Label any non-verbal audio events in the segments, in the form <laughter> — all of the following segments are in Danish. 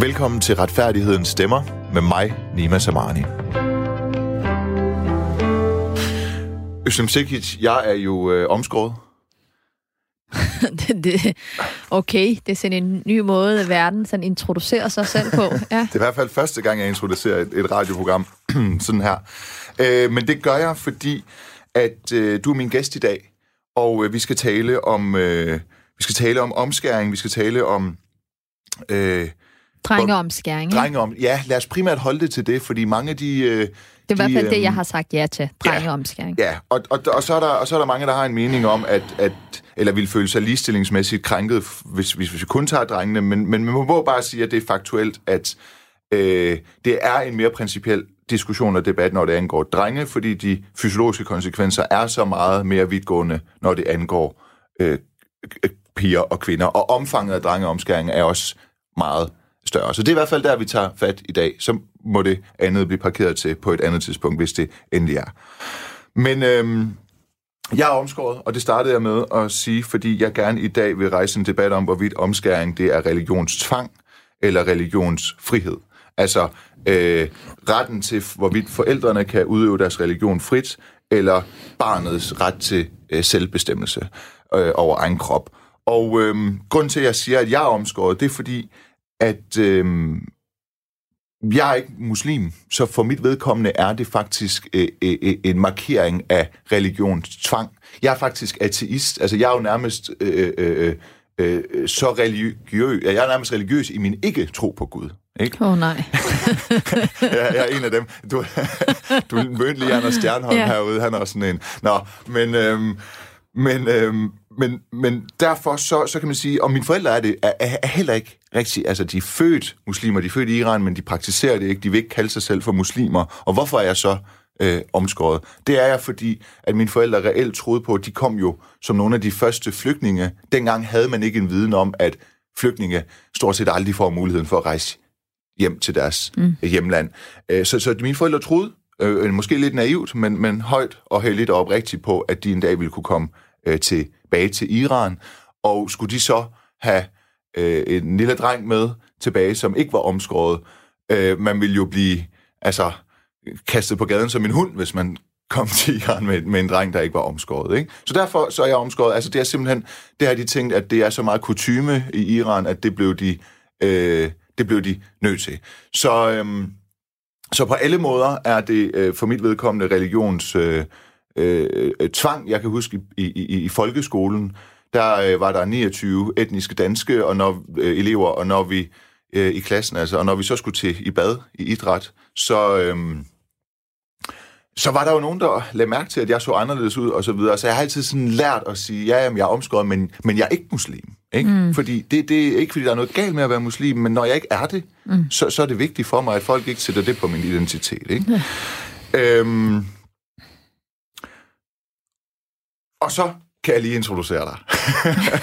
Velkommen til Retfærdighedens Stemmer med mig, Nima Samani. Øslem Sikic, jeg er jo øh, omskåret. <laughs> det, det, okay, det er sådan en ny måde, at verden sådan introducerer sig selv på. <laughs> Ja. Det er i hvert fald første gang, jeg introducerer et, et radioprogram <clears throat> sådan her. Øh, men det gør jeg, fordi at øh, du er min gæst i dag, og øh, vi skal tale om øh, vi skal tale om omskæring, vi skal tale om øh, Drengeomskæring. Drengeom, ja, lad os primært holde det til det, fordi mange af de... Øh, det er i hvert fald øh, det, jeg har sagt ja til. Drengeomskæring. Ja, ja. Og, og, og, så er der, og så er der mange, der har en mening om, at, at eller vil føle sig ligestillingsmæssigt krænket, hvis, hvis, hvis vi kun tager drengene, men, men man må bare sige, at det er faktuelt, at øh, det er en mere principiel diskussion og debat, når det angår drenge, fordi de fysiologiske konsekvenser er så meget mere vidtgående, når det angår øh, piger og kvinder, og omfanget af drengeomskæring er også meget større. Så det er i hvert fald der, vi tager fat i dag. Så må det andet blive parkeret til på et andet tidspunkt, hvis det endelig er. Men øhm, jeg er omskåret, og det startede jeg med at sige, fordi jeg gerne i dag vil rejse en debat om, hvorvidt omskæring det er religionstvang eller religionsfrihed. Altså øh, retten til, hvorvidt forældrene kan udøve deres religion frit, eller barnets ret til øh, selvbestemmelse øh, over egen krop. Og øh, grund til, at jeg siger, at jeg er omskåret, det er fordi, at øh, jeg er ikke muslim, så for mit vedkommende er det faktisk øh, øh, øh, en markering af religionstvang. Jeg er faktisk ateist, altså jeg er jo nærmest øh, øh, øh, øh så religiøs, jeg er nærmest religiøs i min ikke-tro på Gud. Ikke? Åh oh, nej. <laughs> jeg, jeg er en af dem. Du, du mødte lige Anders Stjernholm yeah. herude, han er også sådan en. Nå, men, øhm, men, øhm, men, men derfor så, så kan man sige, og mine forældre er det, er, er heller ikke rigtig, altså de er født muslimer, de er født i Iran, men de praktiserer det ikke, de vil ikke kalde sig selv for muslimer. Og hvorfor er jeg så øh, omskåret? Det er jeg, fordi at mine forældre reelt troede på, at de kom jo som nogle af de første flygtninge. Dengang havde man ikke en viden om, at flygtninge stort set aldrig får muligheden for at rejse hjem til deres mm. hjemland. Øh, så, så mine forældre troede, øh, måske lidt naivt, men, men højt og heldigt og oprigtigt på, at de en dag ville kunne komme øh, tilbage til Iran. Og skulle de så have øh, en lille dreng med tilbage, som ikke var omskåret, øh, man ville jo blive altså, kastet på gaden som en hund, hvis man kom <laughs> til Iran med, med en dreng, der ikke var omskåret. Ikke? Så derfor så er jeg omskåret. Altså det er simpelthen, det har de tænkt, at det er så meget kutyme i Iran, at det blev de, øh, det blev de nødt til. Så, øh, så på alle måder er det øh, for mit vedkommende religions... Øh, øh, tvang. Jeg kan huske i, i, i folkeskolen, der øh, var der 29 etniske danske og når, øh, elever, og når vi øh, i klassen, altså, og når vi så skulle til i bad i idræt, så, øh, så var der jo nogen, der lagde mærke til, at jeg så anderledes ud, og så videre. Så jeg har altid sådan lært at sige, ja, jamen, jeg er omskåret, men, men jeg er ikke muslim. Ikke? Mm. Fordi det, det er ikke, fordi der er noget galt med at være muslim, men når jeg ikke er det, mm. så, så er det vigtigt for mig, at folk ikke sætter det på min identitet. Ikke? Ja. Øhm, og så kan jeg lige introducere dig.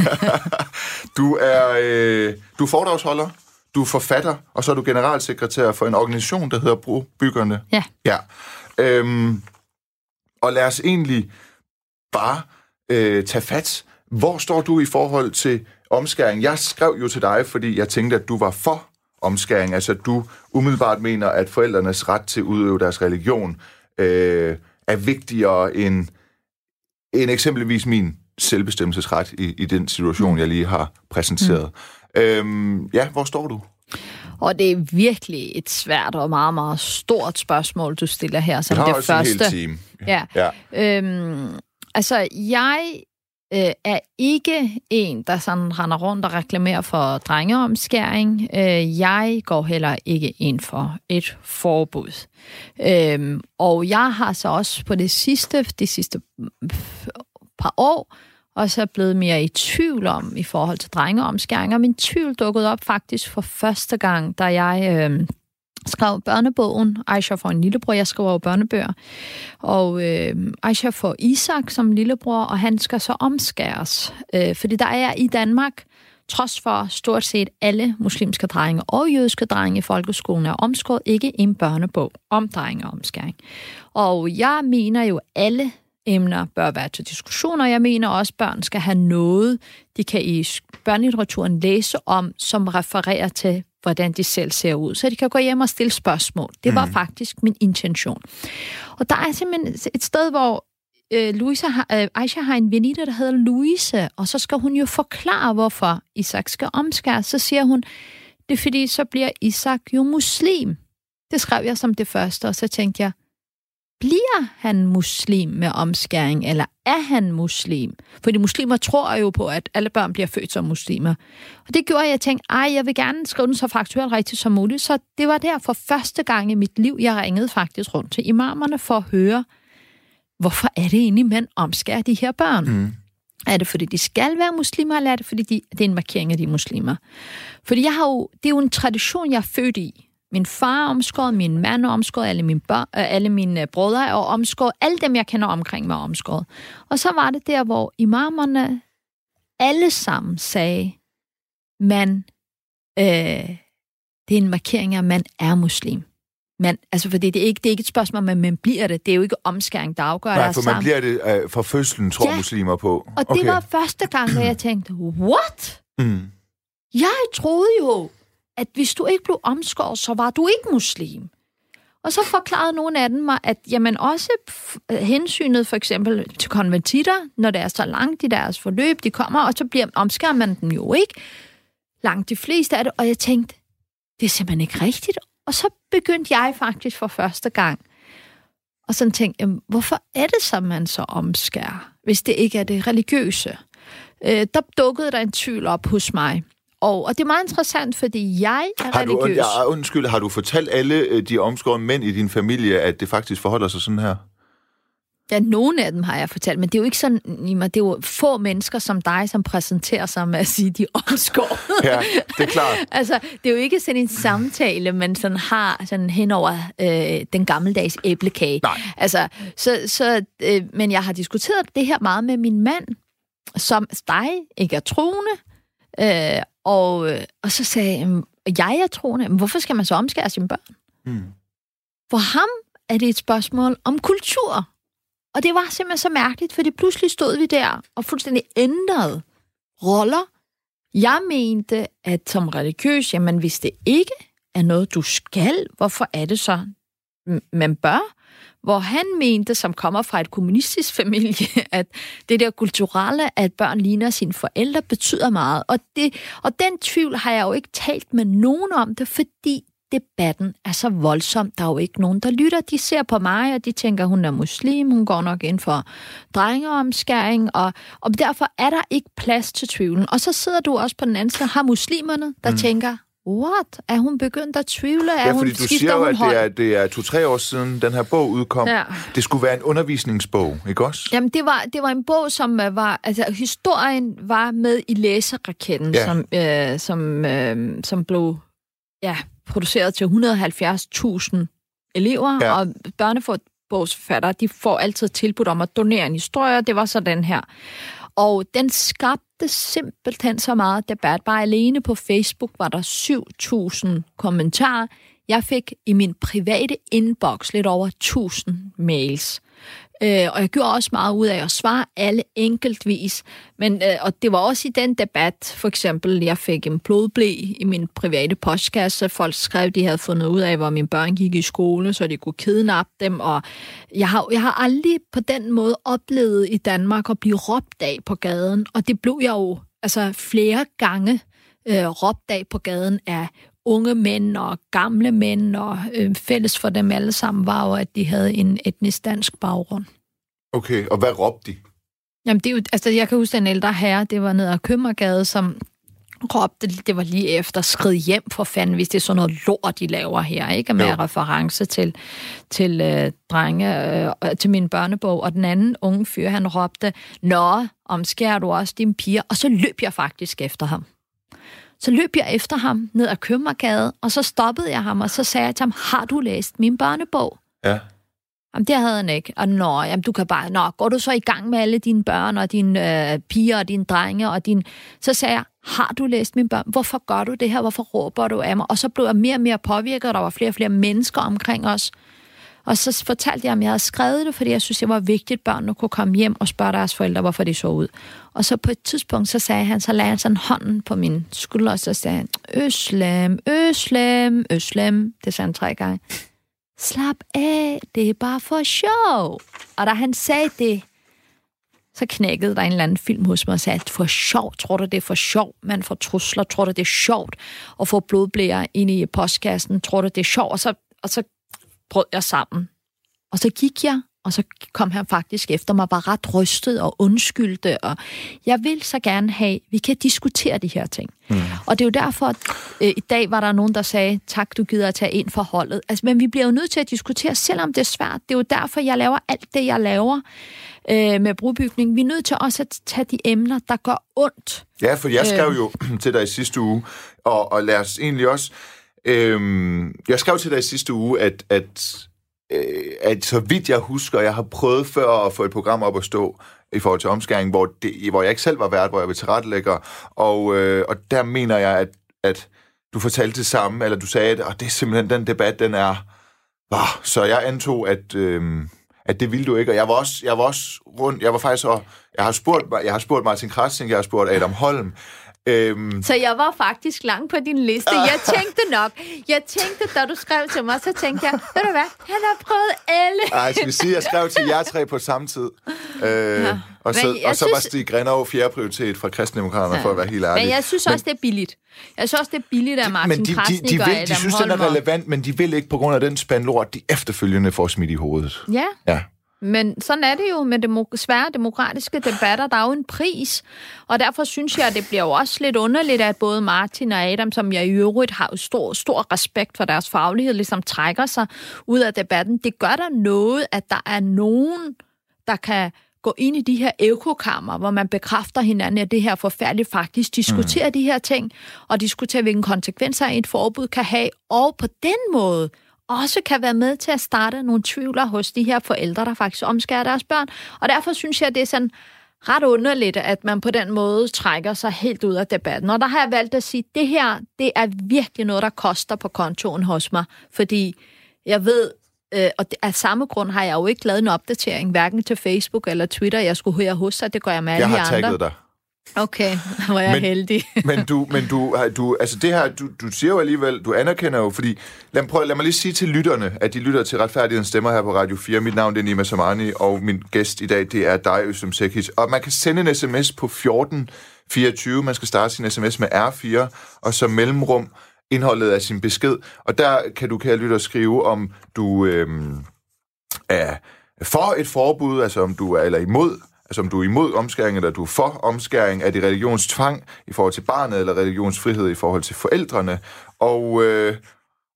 <laughs> du er øh, du er foredragsholder, du er forfatter, og så er du generalsekretær for en organisation, der hedder Brobyggerne. Ja. ja. Øhm, og lad os egentlig bare øh, tage fat. Hvor står du i forhold til omskæring? Jeg skrev jo til dig, fordi jeg tænkte, at du var for omskæring. Altså, du umiddelbart mener, at forældrenes ret til at udøve deres religion øh, er vigtigere end end eksempelvis min selvbestemmelsesret i, i den situation, jeg lige har præsenteret. Mm. Øhm, ja, hvor står du? Og det er virkelig et svært og meget, meget stort spørgsmål, du stiller her som det, det første. En hel Ja. ja. Øhm, altså, jeg øh, er ikke en, der sådan render rundt og reklamerer for drengeomskæring. Øh, jeg går heller ikke ind for et forbud. Øh, og jeg har så også på det sidste, de sidste mm, par år, også er blevet mere i tvivl om i forhold til drengeomskæring. Og min tvivl dukkede op faktisk for første gang, da jeg... Øh, skrev børnebogen. Aisha får en lillebror, jeg skriver jo børnebøger. Og øh, Aisha får Isak som lillebror, og han skal så omskæres. Øh, fordi der er i Danmark, trods for stort set alle muslimske drenge og jødiske drenge i folkeskolen, er omskåret ikke en børnebog om drengeomskæring. Og jeg mener jo, alle emner bør være til diskussion, og jeg mener også, at børn skal have noget, de kan i børnelitteraturen læse om, som refererer til hvordan de selv ser ud, så de kan gå hjem og stille spørgsmål. Det var mm. faktisk min intention. Og der er simpelthen et sted, hvor øh, Louisa har, øh, Aisha har en veninde, der hedder Louise, og så skal hun jo forklare, hvorfor Isak skal omskæres. Så siger hun, det er fordi, så bliver Isak jo muslim. Det skrev jeg som det første, og så tænkte jeg, bliver han muslim med omskæring, eller er han muslim? Fordi muslimer tror jo på, at alle børn bliver født som muslimer. Og det gjorde, at jeg tænkte, ej, jeg vil gerne skrive den så faktuelt rigtigt som muligt. Så det var der for første gang i mit liv, jeg ringede faktisk rundt til imamerne for at høre, hvorfor er det egentlig, man omskærer de her børn? Mm. Er det, fordi de skal være muslimer, eller er det, fordi de, det er en markering af de muslimer? Fordi jeg har jo, det er jo en tradition, jeg er født i. Min far er omskåret, min mand er omskåret, alle mine, børn, øh, alle mine brødre er omskåret, alle dem, jeg kender omkring mig er omskåret. Og så var det der, hvor imamerne alle sammen sagde, man, øh, det er en markering af, at man er muslim. Man, altså, fordi det er, ikke, det er ikke et spørgsmål om, man bliver det. Det er jo ikke omskæring, der afgør Nej, for man bliver det uh, fra fødslen, tror ja. muslimer på. Og okay. det var første gang, hvor jeg <clears throat> tænkte, what? Mm. Jeg troede jo, at hvis du ikke blev omskåret, så var du ikke muslim. Og så forklarede nogle af dem mig, at jamen også hensynet for eksempel til konvertitter, når det er så langt i deres forløb, de kommer, og så bliver omskærer man dem jo ikke. Langt de fleste af det, og jeg tænkte, det er simpelthen ikke rigtigt. Og så begyndte jeg faktisk for første gang og sådan tænkte, jamen, hvorfor er det så, man så omskærer, hvis det ikke er det religiøse? Øh, der dukkede der en tvivl op hos mig. Og, og det er meget interessant, fordi jeg er har du, religiøs. Ja, undskyld, har du fortalt alle øh, de omskårede mænd i din familie, at det faktisk forholder sig sådan her? Ja, nogle af dem har jeg fortalt, men det er jo ikke sådan, det er jo få mennesker som dig, som præsenterer sig med at sige, de omskåret. <laughs> ja, det er klart. <laughs> altså, det er jo ikke sådan en samtale, man sådan har sådan hen over øh, den gammeldags æblekage. Nej. Altså, så, så, øh, men jeg har diskuteret det her meget med min mand, som dig ikke er troende, øh, og, øh, og så sagde jeg, jeg er troende, men hvorfor skal man så omskære sine børn? Mm. For ham er det et spørgsmål om kultur. Og det var simpelthen så mærkeligt, fordi pludselig stod vi der og fuldstændig ændrede roller. Jeg mente, at som religiøs, jamen hvis det ikke er noget, du skal, hvorfor er det så, man bør? Hvor han mente, som kommer fra et kommunistisk <laughs> familie, at det der kulturelle, at børn ligner sine forældre, betyder meget. Og, det, og den tvivl har jeg jo ikke talt med nogen om det, fordi debatten er så voldsom. Der er jo ikke nogen, der lytter. De ser på mig, og de tænker, hun er muslim, hun går nok ind for drengeomskæring, og, og derfor er der ikke plads til tvivlen. Og så sidder du også på den anden side, har muslimerne, der mm. tænker, What? Er hun begyndt at tvivle? Er ja, fordi hun, du siger jo, at det er, det er to-tre år siden, den her bog udkom. Ja. Det skulle være en undervisningsbog, ikke også? Jamen, det var, det var en bog, som øh, var... Altså, historien var med i læseraketten, ja. som, øh, som, øh, som blev ja, produceret til 170.000 elever, ja. og børnebogsforfattere, de får altid tilbud om at donere en historie, det var så den her. Og den skabte simpelthen så meget debat. Bare alene på Facebook var der 7.000 kommentarer. Jeg fik i min private inbox lidt over 1000 mails. Øh, og jeg gjorde også meget ud af at svare alle enkeltvis. Men, øh, og det var også i den debat, for eksempel, jeg fik en blodblæ i min private postkasse. Folk skrev, de havde fundet ud af, hvor mine børn gik i skole, så de kunne kidnappe dem. Og jeg har, jeg har aldrig på den måde oplevet i Danmark at blive råbt af på gaden. Og det blev jeg jo altså, flere gange øh, råbt af på gaden af unge mænd og gamle mænd, og øh, fælles for dem alle sammen var jo, at de havde en etnisk dansk baggrund. Okay, og hvad råbte de? Jamen, det er jo, altså, jeg kan huske en ældre herre, det var nede af Købmergade, som råbte, det var lige efter, skrid hjem for fanden, hvis det er sådan noget lort, de laver her, ikke? Med jo. reference til, til øh, drenge, øh, til min børnebog. Og den anden unge fyr, han råbte, Nå, omskærer du også din piger? Og så løb jeg faktisk efter ham. Så løb jeg efter ham ned ad Købmergade, og så stoppede jeg ham, og så sagde jeg til ham, har du læst min børnebog? Ja. Jamen, det havde han ikke. Og nå, jamen, du kan bare, nå, går du så i gang med alle dine børn, og dine øh, piger, og dine drenge, og din... Så sagde jeg, har du læst min børn? Hvorfor gør du det her? Hvorfor råber du af mig? Og så blev jeg mere og mere påvirket, og der var flere og flere mennesker omkring os. Og så fortalte jeg, at jeg havde skrevet det, fordi jeg synes, det var vigtigt, at børnene kunne komme hjem og spørge deres forældre, hvorfor de så ud. Og så på et tidspunkt, så sagde han, så lagde han sådan hånden på min skulder, og så sagde han, Øslem, Øslem, Øslem. Det sagde han tre gange. Slap af, det er bare for sjov. Og da han sagde det, så knækkede der en eller anden film hos mig og sagde, at for sjov, tror du det er for sjov, man får trusler, tror du det er sjovt at få blodblære ind i postkassen, tror du det er sjovt, og så, og så brød jeg sammen. Og så gik jeg, og så kom han faktisk efter mig, var ret rystet og undskyldte, og jeg vil så gerne have, vi kan diskutere de her ting. Mm. Og det er jo derfor, at øh, i dag var der nogen, der sagde, tak, du gider at tage ind for holdet. Altså, men vi bliver jo nødt til at diskutere, selvom det er svært. Det er jo derfor, jeg laver alt det, jeg laver øh, med brobygning. Vi er nødt til også at tage de emner, der gør ondt. Ja, for jeg skrev øh. jo <clears throat> til dig i sidste uge, og, og lad os egentlig også... Øhm, jeg skrev til dig i sidste uge, at, at øh, at så vidt jeg husker, jeg har prøvet før at få et program op at stå i forhold til omskæring, hvor, det, hvor jeg ikke selv var vært, hvor jeg var tilrettelægger, og, øh, og der mener jeg, at, at du fortalte det samme, eller du sagde, at det er simpelthen den debat, den er... Oh, så jeg antog, at, øh, at det ville du ikke, og jeg var også, jeg var også rundt, jeg var faktisk, og jeg har spurgt, jeg har spurgt Martin Krasning, jeg har spurgt Adam Holm, Øhm. Så jeg var faktisk langt på din liste. Jeg tænkte nok, jeg tænkte, da du skrev til mig, så tænkte jeg, ved du hvad, han har prøvet alle. Ej, skal vi sige, jeg skrev til jer tre på samme tid. Øh, ja. Og så, og så synes... var Stig Grenov fjerde prioritet fra kristendemokraterne, ja. for at være helt ærlig. Men jeg synes også, men, det er billigt. Jeg synes også, det er billigt af Martin men de, de, de, de, vil, de synes, den er relevant, men de vil ikke på grund af den spandlort, de efterfølgende får smidt i hovedet. Ja. ja. Men sådan er det jo med demok- svære demokratiske debatter. Der er jo en pris, og derfor synes jeg, at det bliver jo også lidt underligt, at både Martin og Adam, som jeg i øvrigt har stor, stor respekt for deres faglighed, ligesom trækker sig ud af debatten. Det gør der noget, at der er nogen, der kan gå ind i de her ekokammer, hvor man bekræfter hinanden, at det her forfærdeligt faktisk diskuterer mm. de her ting, og diskuterer, hvilke konsekvenser et forbud kan have, og på den måde også kan være med til at starte nogle tvivler hos de her forældre, der faktisk omskærer deres børn. Og derfor synes jeg, det er sådan ret underligt, at man på den måde trækker sig helt ud af debatten. Og der har jeg valgt at sige, at det her, det er virkelig noget, der koster på kontoen hos mig, fordi jeg ved, øh, og af samme grund har jeg jo ikke lavet en opdatering, hverken til Facebook eller Twitter, jeg skulle høre hos sig, det gør jeg med alle andre. Jeg har tagget dig. Okay, <laughs> hvor jeg men, heldig. <laughs> men du, men du, du, altså det her, du, du siger jo alligevel, du anerkender jo, fordi, lad, prøv, lad mig lige sige til lytterne, at de lytter til Retfærdighedens Stemmer her på Radio 4. Mit navn er Nima Samani, og min gæst i dag, det er dig, Østem Sekic. Og man kan sende en sms på 1424, man skal starte sin sms med R4, og så mellemrum indholdet af sin besked. Og der kan du, kære lytter, skrive, om du øhm, er for et forbud, altså om du er eller imod altså om du er imod omskæring, eller du er for omskæring, er det religionstvang i forhold til barnet, eller religionsfrihed i forhold til forældrene. Og, øh,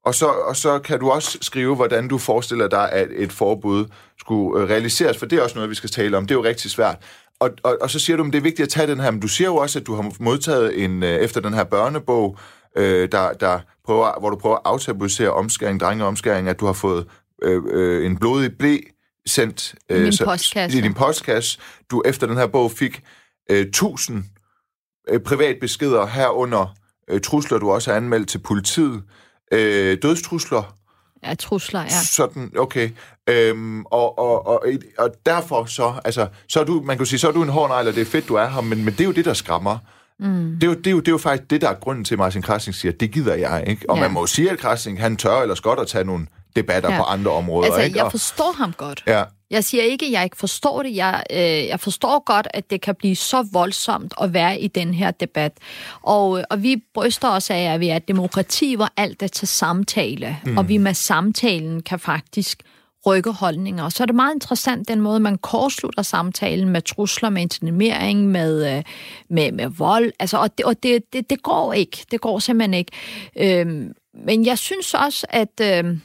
og, så, og så kan du også skrive, hvordan du forestiller dig, at et forbud skulle øh, realiseres, for det er også noget, vi skal tale om. Det er jo rigtig svært. Og, og, og så siger du, at det er vigtigt at tage den her, men du siger jo også, at du har modtaget en, øh, efter den her børnebog, øh, der, der prøver, hvor du prøver at aftabuisere omskæring, drengeomskæring, at du har fået øh, øh, en blodig blæ sendt øh, min postkasse. i din postkasse. Du efter den her bog fik øh, 1000 øh, privatbeskeder herunder øh, trusler, du også har anmeldt til politiet. Øh, dødstrusler. Ja, trusler, ja. Sådan, okay. Øhm, og, og, og, og derfor så, altså, så er du, man kan sige, så er du en hård eller det er fedt, du er her, men, men det er jo det, der skræmmer. Mm. Det, er jo, det, er jo, det er jo faktisk det, der er grunden til, at Martin Krasning siger, det gider jeg ikke. Og ja. man må sige, at Krasning, han tør ellers godt at tage nogle debatter ja. på andre områder. Altså, ikke? jeg forstår ham godt. Ja. Jeg siger ikke, at jeg ikke forstår det. Jeg, øh, jeg forstår godt, at det kan blive så voldsomt at være i den her debat. Og, og vi bryster os af, at vi er et demokrati, hvor alt er til samtale. Mm. Og vi med samtalen kan faktisk rykke holdninger. Så er det meget interessant, den måde, man kortslutter samtalen med trusler, med intimidering, med, øh, med, med vold. Altså, og det, og det, det, det går ikke. Det går simpelthen ikke. Øhm, men jeg synes også, at... Øh,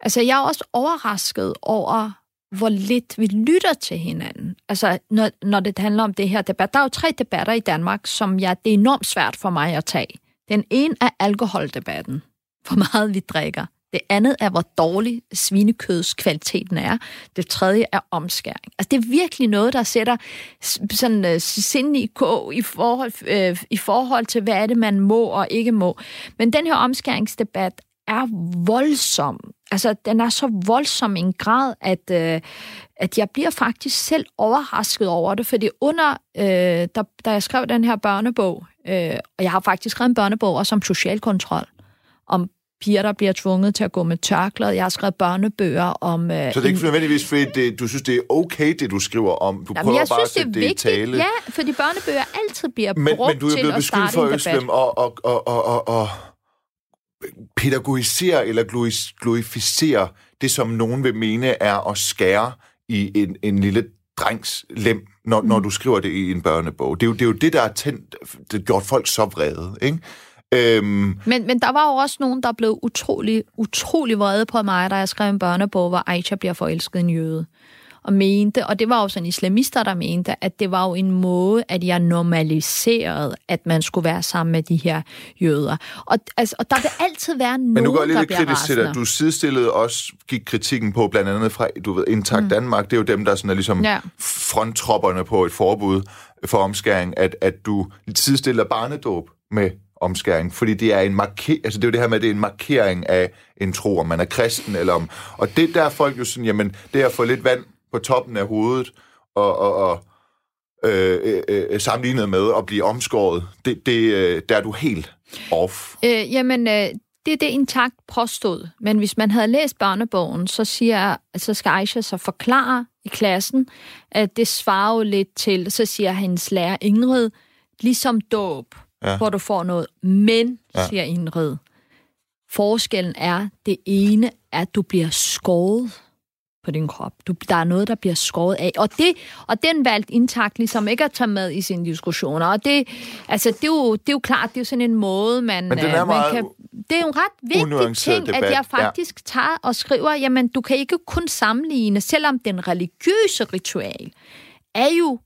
Altså, jeg er også overrasket over, hvor lidt vi lytter til hinanden. Altså, når, når det handler om det her debat. Der er jo tre debatter i Danmark, som jeg, det er enormt svært for mig at tage. Den ene er alkoholdebatten. Hvor meget vi drikker. Det andet er, hvor dårlig svinekødskvaliteten er. Det tredje er omskæring. Altså, det er virkelig noget, der sætter sådan uh, sind i kog i forhold, uh, i forhold til, hvad er det, man må og ikke må. Men den her omskæringsdebat er voldsom. Altså, den er så voldsom i en grad, at, øh, at jeg bliver faktisk selv overrasket over det, fordi under, øh, da, da jeg skrev den her børnebog, øh, og jeg har faktisk skrevet en børnebog også om social kontrol, om piger, der bliver tvunget til at gå med tørklæde. Jeg har skrevet børnebøger om... Øh, så det er ikke nødvendigvis, fordi det, du synes, det er okay, det du skriver om? Du Jamen, prøver jeg bare synes, at det er vigtigt, det vigtigt, ja, fordi børnebøger altid bliver men, brugt men du er til blevet at starte for debat. og, og, og, og, og, og pædagogisere eller glorificere det, som nogen vil mene er at skære i en, en lille drengs lem, når, mm. når du skriver det i en børnebog. Det er jo det, er jo det der har tændt, det gjort folk så vrede, ikke? Øhm. Men, men der var jo også nogen, der blev utrolig, utrolig vrede på mig, da jeg skrev en børnebog, hvor Aisha bliver forelsket en jøde og mente, og det var jo sådan islamister, der mente, at det var jo en måde, at jeg normaliserede, at man skulle være sammen med de her jøder. Og, altså, og der vil altid være nogen, Men nu går jeg lidt kritisk til dig. Du sidestillede også, gik kritikken på, blandt andet fra, du ved, Intakt mm. Danmark, det er jo dem, der sådan er ligesom ja. fronttropperne på et forbud for omskæring, at, at du sidestiller barnedåb med omskæring, fordi det er en marke, altså det er jo det her med, at det er en markering af en tro, om man er kristen, eller om, og det der er folk jo sådan, jamen, det er at få lidt vand på toppen af hovedet og, og, og øh, øh, øh, sammenlignet med at blive omskåret, det, det, øh, der er du helt off. Øh, jamen, øh, det er det intakt påstod. Men hvis man havde læst børnebogen, så, siger, så skal Aisha så forklare i klassen, at det svarer jo lidt til, så siger hendes lærer Ingrid, ligesom dåb, ja. hvor du får noget. Men, ja. siger Ingrid, forskellen er, det ene er, at du bliver skåret på din krop. Du, der er noget, der bliver skåret af. Og, det, og den valgte intakt ligesom ikke at tage med i sine diskussioner. Og det, altså, det, er, jo, det er jo klart, det er jo sådan en måde, man, Men den er øh, man kan... Det er jo en ret vigtig ting, debat. at jeg faktisk ja. tager og skriver, jamen, du kan ikke kun sammenligne, selvom den religiøse ritual er jo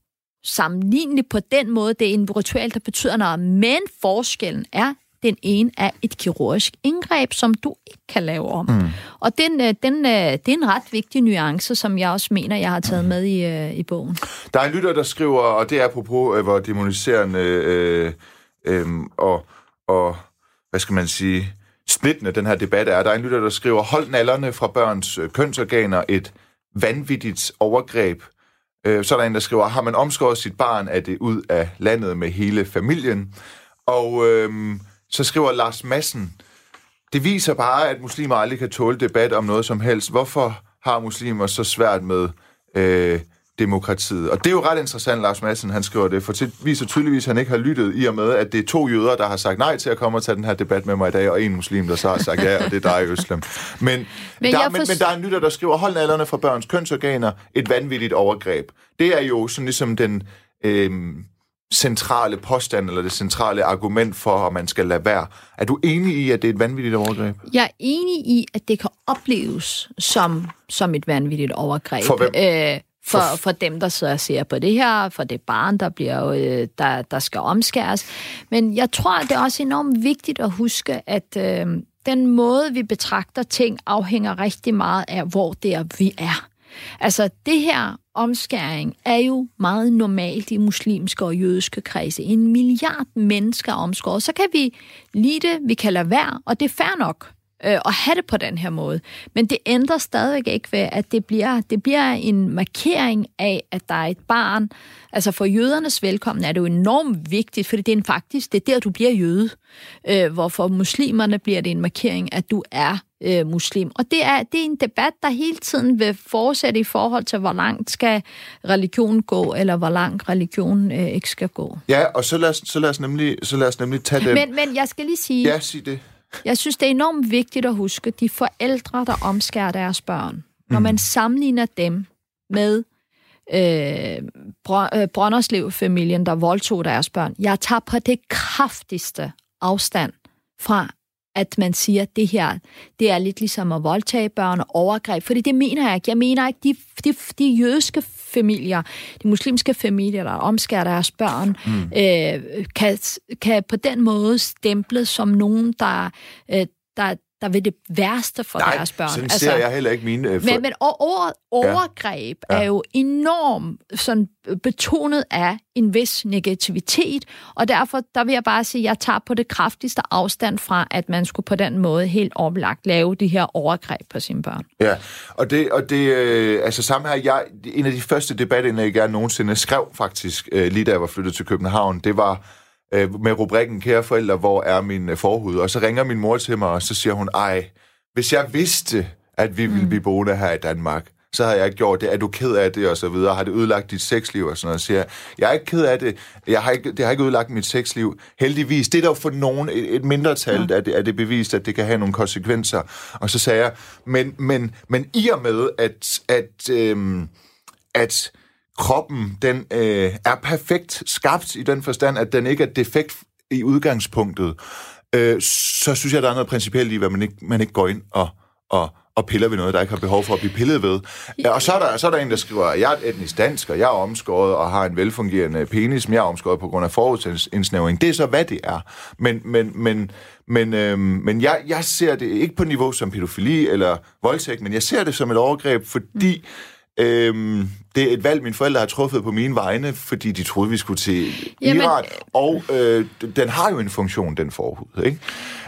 sammenlignelig på den måde. Det er en ritual, der betyder noget, men forskellen er, den ene er et kirurgisk indgreb, som du ikke kan lave om. Mm. Og den, øh, den, øh, det er en ret vigtig nuance, som jeg også mener, jeg har taget med i, øh, i bogen. Der er en lytter, der skriver, og det er apropos, hvor demoniserende øh, øh, og, og, hvad skal man sige, splittende den her debat er. Der er en lytter, der skriver, hold nallerne fra børns kønsorganer et vanvittigt overgreb. Så er der en, der skriver, har man omskåret sit barn, er det ud af landet med hele familien. Og øhm, så skriver Lars Massen, det viser bare, at muslimer aldrig kan tåle debat om noget som helst. Hvorfor har muslimer så svært med øh, demokratiet? Og det er jo ret interessant, Lars Madsen, han skriver det, for det viser tydeligvis, at han ikke har lyttet i og med, at det er to jøder, der har sagt nej til at komme og tage den her debat med mig i dag, og en muslim, der så har sagt ja, og det er dig, Øslem. Men, men, der, men, men der er en lytter, der skriver, hold nallerne fra børns kønsorganer, et vanvittigt overgreb. Det er jo sådan ligesom den... Øh, centrale påstand eller det centrale argument for, at man skal lade være. Er du enig i, at det er et vanvittigt overgreb? Jeg er enig i, at det kan opleves som, som et vanvittigt overgreb. For hvem? Øh, for, for dem, der sidder og ser på det her, for det barn, der, bliver, øh, der, der skal omskæres. Men jeg tror, det er også enormt vigtigt at huske, at øh, den måde, vi betragter ting, afhænger rigtig meget af, hvor det er, vi er. Altså, det her omskæring er jo meget normalt i muslimske og jødiske kredse. En milliard mennesker er omskåret. Så kan vi lide det, vi kan lade være, og det er fair nok øh, at have det på den her måde. Men det ændrer stadigvæk ikke ved, at det bliver, det bliver en markering af, at der er et barn. Altså for jødernes velkommen er det jo enormt vigtigt, for det er en faktisk, det er der, du bliver jøde. Øh, hvorfor muslimerne bliver det en markering, at du er øh, muslim. Og det er, det er en debat, der hele tiden vil fortsætte i forhold til, hvor langt skal religionen gå, eller hvor langt religionen øh, ikke skal gå. Ja, og så lad os, så lad os, nemlig, så lad os nemlig tage det. Men, men jeg skal lige sige... Ja, sig det. Jeg synes, det er enormt vigtigt at huske, de forældre, der omskærer deres børn, mm. når man sammenligner dem med øh, Br- Brønderslev-familien, der voldtog deres børn. Jeg tager på det kraftigste afstand fra at man siger, at det her, det er lidt ligesom at voldtage børn og overgreb. Fordi det mener jeg ikke. Jeg mener ikke, de, de, de jødiske familier, de muslimske familier, der omskærer deres børn, mm. øh, kan, kan på den måde stemple som nogen, der, øh, der, der vil det værste for Nej, deres børn. sådan altså, ser jeg heller ikke mine... Øh, for... Men, men ordet overgreb ja. Ja. er jo enormt sådan betonet af en vis negativitet, og derfor der vil jeg bare sige, at jeg tager på det kraftigste afstand fra, at man skulle på den måde helt oplagt lave de her overgreb på sine børn. Ja, og det, og det øh, altså samme her, jeg, en af de første debatindlæg, jeg nogensinde skrev faktisk, øh, lige da jeg var flyttet til København, det var øh, med rubrikken Kære forældre, hvor er min øh, forhud? Og så ringer min mor til mig, og så siger hun, ej, hvis jeg vidste, at vi ville mm. blive boende her i Danmark, så har jeg ikke gjort det. Er du ked af det, og så videre? Har det ødelagt dit sexliv, og sådan noget? Så siger jeg, jeg er ikke ked af det. Jeg har ikke, det har ikke ødelagt mit sexliv. Heldigvis. Det er der for nogen, et, et mindretal, ja. at, det, at det bevist, at det kan have nogle konsekvenser. Og så sagde jeg, men, men, men i og med, at, at, øhm, at kroppen, den øh, er perfekt skabt i den forstand, at den ikke er defekt i udgangspunktet, øh, så synes jeg, der er noget principielt i, hvad man ikke, man ikke går ind og, og, og piller ved noget, der ikke har behov for at blive pillet ved. Ja. Og så er, der, så er der en, der skriver, at jeg er etnisk dansk, og jeg er omskåret og har en velfungerende penis, men jeg er omskåret på grund af forudsindsnævring. Det er så, hvad det er. Men, men, men, men, øhm, men jeg, jeg ser det ikke på niveau som pædofili eller voldtægt, men jeg ser det som et overgreb, fordi mm Øhm, det er et valg, mine forældre har truffet på mine vegne, fordi de troede, vi skulle til Jamen, Iran. Og øh, den har jo en funktion, den forhud. Ikke?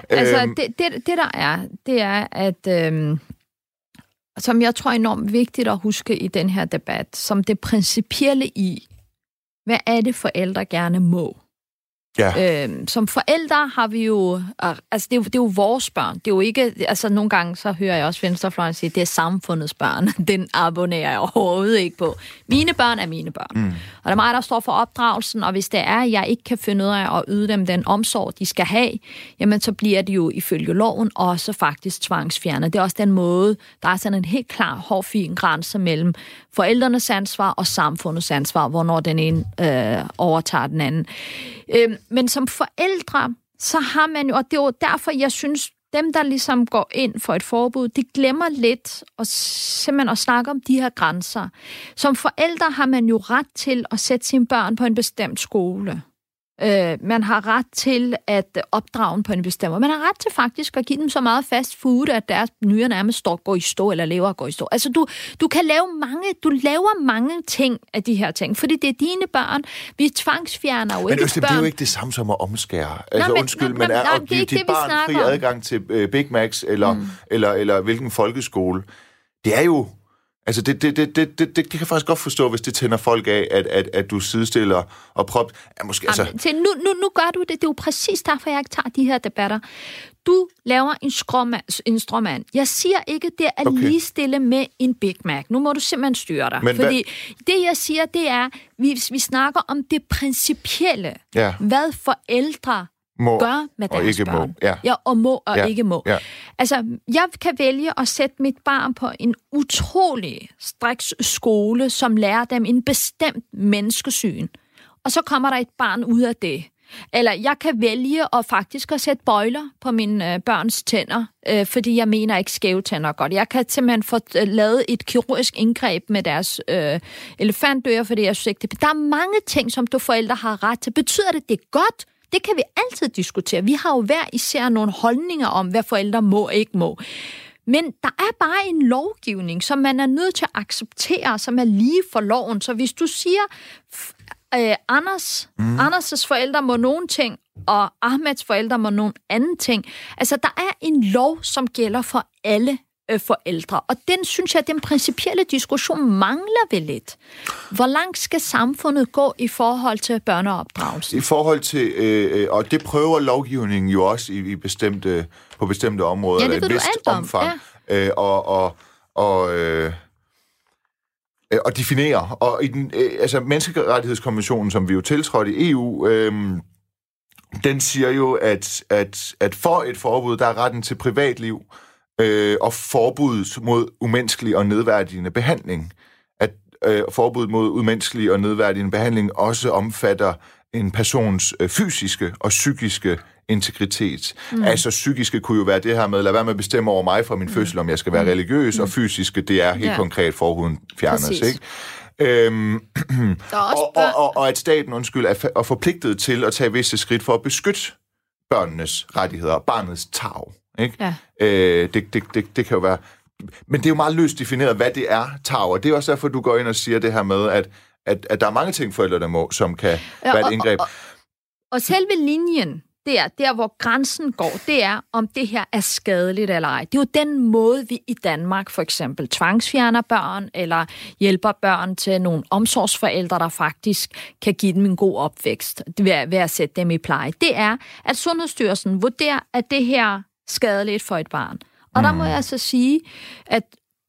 Altså, øhm, det, det, det der er, det er, at... Øhm, som jeg tror er enormt vigtigt at huske i den her debat, som det principielle i, hvad er det forældre gerne må? Ja. Øhm, som forældre har vi jo, altså det er jo, det er jo vores børn. Det er jo ikke, altså nogle gange så hører jeg også venstrefløjen sige, det er samfundets børn. <laughs> Den abonnerer jeg overhovedet ikke på. Mine børn er mine børn. Mm. Og det er mig, der står for opdragelsen, og hvis det er, at jeg ikke kan finde ud af at yde dem den omsorg, de skal have, jamen så bliver de jo ifølge loven også faktisk tvangsfjernet. Det er også den måde, der er sådan en helt klar, hård, fin grænse mellem forældrenes ansvar og samfundets ansvar, hvornår den ene øh, overtager den anden. Øh, men som forældre, så har man jo, og det er jo derfor, jeg synes, dem, der ligesom går ind for et forbud, de glemmer lidt at simpelthen at snakke om de her grænser. Som forældre har man jo ret til at sætte sine børn på en bestemt skole. Øh, man har ret til at opdrage på en bestemt måde. Man har ret til faktisk at give dem så meget fast food, at deres nyere nærmest står, går i stå, eller lever går i stå. Altså, du, du kan lave mange, du laver mange ting af de her ting, fordi det er dine børn. Vi tvangsfjerner jo men ikke Øste, børn. det er jo ikke det samme som at omskære. Altså, men, undskyld, men, men er at give dit barn fri adgang til uh, Big Macs, eller, mm. eller, eller hvilken folkeskole, det er jo Altså, det, det, det, det, det, det kan jeg faktisk godt forstå, hvis det tænder folk af, at, at, at du sidestiller og prop... Ja, måske, altså... Jamen, nu, nu, nu gør du det. Det er jo præcis derfor, jeg ikke tager de her debatter. Du laver en, skråmand, en stråmand. Jeg siger ikke, det er okay. lige stille med en Big Mac. Nu må du simpelthen styre dig. Men fordi hvad? det, jeg siger, det er, vi, vi snakker om det principielle. Ja. Hvad forældre må gør med deres og ikke børn. Må. Ja. ja, og må og ja. ikke må. Ja. Altså, jeg kan vælge at sætte mit barn på en utrolig striks skole, som lærer dem en bestemt menneskesyn. Og så kommer der et barn ud af det. Eller jeg kan vælge at faktisk at sætte bøjler på mine øh, børns tænder, øh, fordi jeg mener ikke skæve tænder godt. Jeg kan simpelthen få øh, lavet et kirurgisk indgreb med deres øh, elefantører, fordi jeg synes ikke det. Der er mange ting, som du forældre har ret til. Betyder det, det er godt? Det kan vi altid diskutere. Vi har jo hver især nogle holdninger om, hvad forældre må og ikke må. Men der er bare en lovgivning, som man er nødt til at acceptere, som er lige for loven. Så hvis du siger, øh, Anders, mm. Anders' forældre må nogen ting, og Ahmeds forældre må nogen anden ting. Altså, der er en lov, som gælder for alle øh, forældre. Og den synes jeg, den principielle diskussion mangler vi lidt. Hvor langt skal samfundet gå i forhold til børneopdragelse? I forhold til, øh, øh, og det prøver lovgivningen jo også i, i bestemte, på bestemte områder, ja, det et vist omfang. Ja. Øh, og, og, og øh, øh, og definere. Og i den, øh, altså menneskerettighedskonventionen, som vi jo tiltrådte i EU, øh, den siger jo, at, at, at for et forbud, der er retten til privatliv, øh, og forbud mod umenneskelig og nedværdigende behandling. At øh, forbud mod umenneskelig og nedværdigende behandling også omfatter en persons øh, fysiske og psykiske integritet. Mm. Altså psykiske kunne jo være det her med, lad være med at bestemme over mig fra min mm. fødsel, om jeg skal være mm. religiøs, mm. og fysiske, det er helt ja. konkret forhuden fjernes, Præcis. ikke? Øhm, <clears throat> og, og, og, og at staten, undskyld, er, er forpligtet til at tage visse skridt for at beskytte børnenes rettigheder, barnets tag. Ikke? Ja. Øh, det, det, det, det kan jo være... Men det er jo meget løst defineret, hvad det er. Og det er også derfor, du går ind og siger det her med, at, at, at der er mange ting, forældrene må, som kan ja, være et indgreb. Og, og, og selve linjen, det er der, hvor grænsen går, det er, om det her er skadeligt eller ej. Det er jo den måde, vi i Danmark for eksempel tvangsfjerner børn, eller hjælper børn til nogle omsorgsforældre, der faktisk kan give dem en god opvækst ved, ved at sætte dem i pleje. Det er, at Sundhedsstyrelsen vurderer, at det her er skadeligt for et barn. Og mm. der må jeg altså sige, at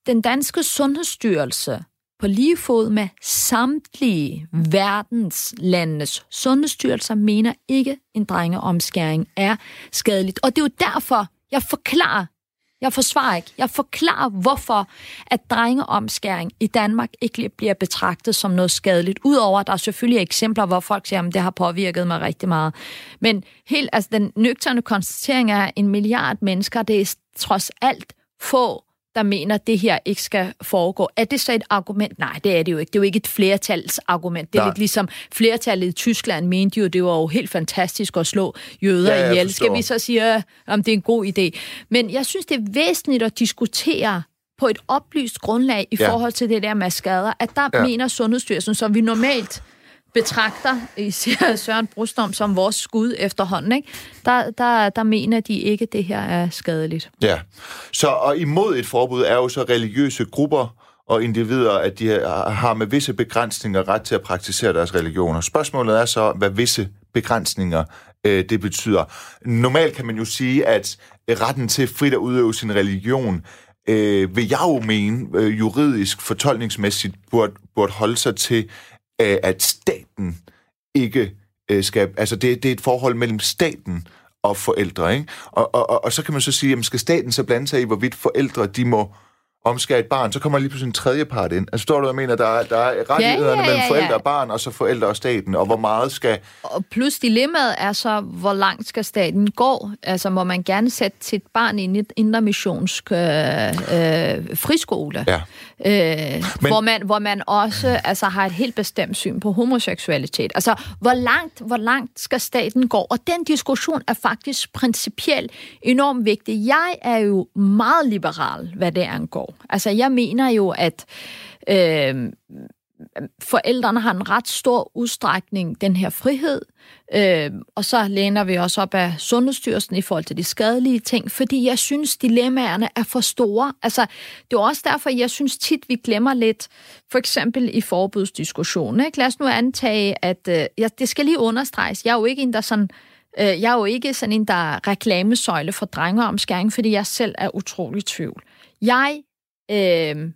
den danske sundhedsstyrelse på lige fod med samtlige verdens landes sundhedsstyrelser mener ikke, en drengeomskæring er skadeligt. Og det er jo derfor, jeg forklarer, jeg forsvarer ikke, jeg forklarer, hvorfor at drengeomskæring i Danmark ikke bliver betragtet som noget skadeligt. Udover, at der er selvfølgelig eksempler, hvor folk siger, at det har påvirket mig rigtig meget. Men helt, altså, den nøgterne konstatering er, at en milliard mennesker, det er trods alt få der mener, at det her ikke skal foregå. Er det så et argument? Nej, det er det jo ikke. Det er jo ikke et flertalsargument. Det er Nej. lidt ligesom flertallet i Tyskland mente jo, det var jo helt fantastisk at slå jøder ja, ihjel. Skal vi så sige, om det er en god idé? Men jeg synes, det er væsentligt at diskutere på et oplyst grundlag i ja. forhold til det der med skader, at der ja. mener Sundhedsstyrelsen, som vi normalt betragter især <laughs> Søren Brustom som vores skud efterhånden, ikke? Der, der, der mener de ikke, at det her er skadeligt. Ja, så og imod et forbud er jo så religiøse grupper og individer, at de har med visse begrænsninger ret til at praktisere deres religioner. Spørgsmålet er så, hvad visse begrænsninger øh, det betyder. Normalt kan man jo sige, at retten til frit at udøve sin religion øh, vil jeg jo mene øh, juridisk, fortolkningsmæssigt, burde, burde holde sig til øh, at staten ikke øh, skal... Altså, det, det er et forhold mellem staten og forældre, ikke? Og, og, og, og så kan man så sige, jamen, skal staten så blande sig i, hvorvidt forældre, de må omskære et barn, så kommer lige pludselig en tredje part ind. Altså, står du, jeg mener, der er, der er rettighederne ja, ja, ja, ja. mellem forældre og barn, og så forældre og staten, og hvor meget skal... Og plus dilemmaet er så, hvor langt skal staten gå? Altså, må man gerne sætte sit barn i en intermissionsk øh, øh, friskole? Ja. Øh, Men... hvor, man, hvor man også altså, har et helt bestemt syn på homoseksualitet. Altså, hvor langt, hvor langt skal staten gå? Og den diskussion er faktisk principielt enormt vigtig. Jeg er jo meget liberal, hvad det angår. Altså, jeg mener jo, at øh, forældrene har en ret stor udstrækning den her frihed, øh, og så læner vi også op af Sundhedsstyrelsen i forhold til de skadelige ting, fordi jeg synes, dilemmaerne er for store. Altså, det er også derfor, jeg synes tit, vi glemmer lidt, for eksempel i forbudsdiskussionen. Ikke? Lad os nu antage, at øh, jeg, det skal lige understreges. Jeg er jo ikke en, der sådan øh, jeg er jo ikke sådan en, der er reklamesøjle for drengeomskæring, fordi jeg selv er utrolig tvivl. Jeg Øh,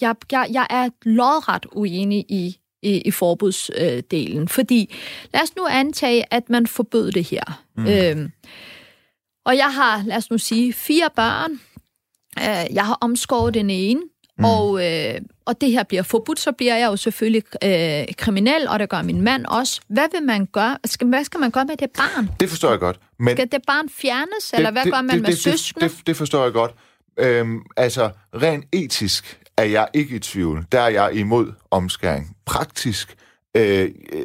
jeg, jeg, jeg er lodret uenig i, i, i forbudsdelen, øh, fordi lad os nu antage, at man forbød det her. Mm. Øh, og jeg har, lad os nu sige, fire børn. Øh, jeg har omskåret den ene, mm. og, øh, og det her bliver forbudt, så bliver jeg jo selvfølgelig øh, kriminel, og det gør min mand også. Hvad vil man gøre? Skal, hvad skal man gøre med det barn? Det forstår jeg godt. Men skal det barn fjernes, det, eller hvad det, gør man det, med det, søskende? Det, det, det forstår jeg godt. Øhm, altså, rent etisk er jeg ikke i tvivl. Der er jeg imod omskæring. Praktisk øh, øh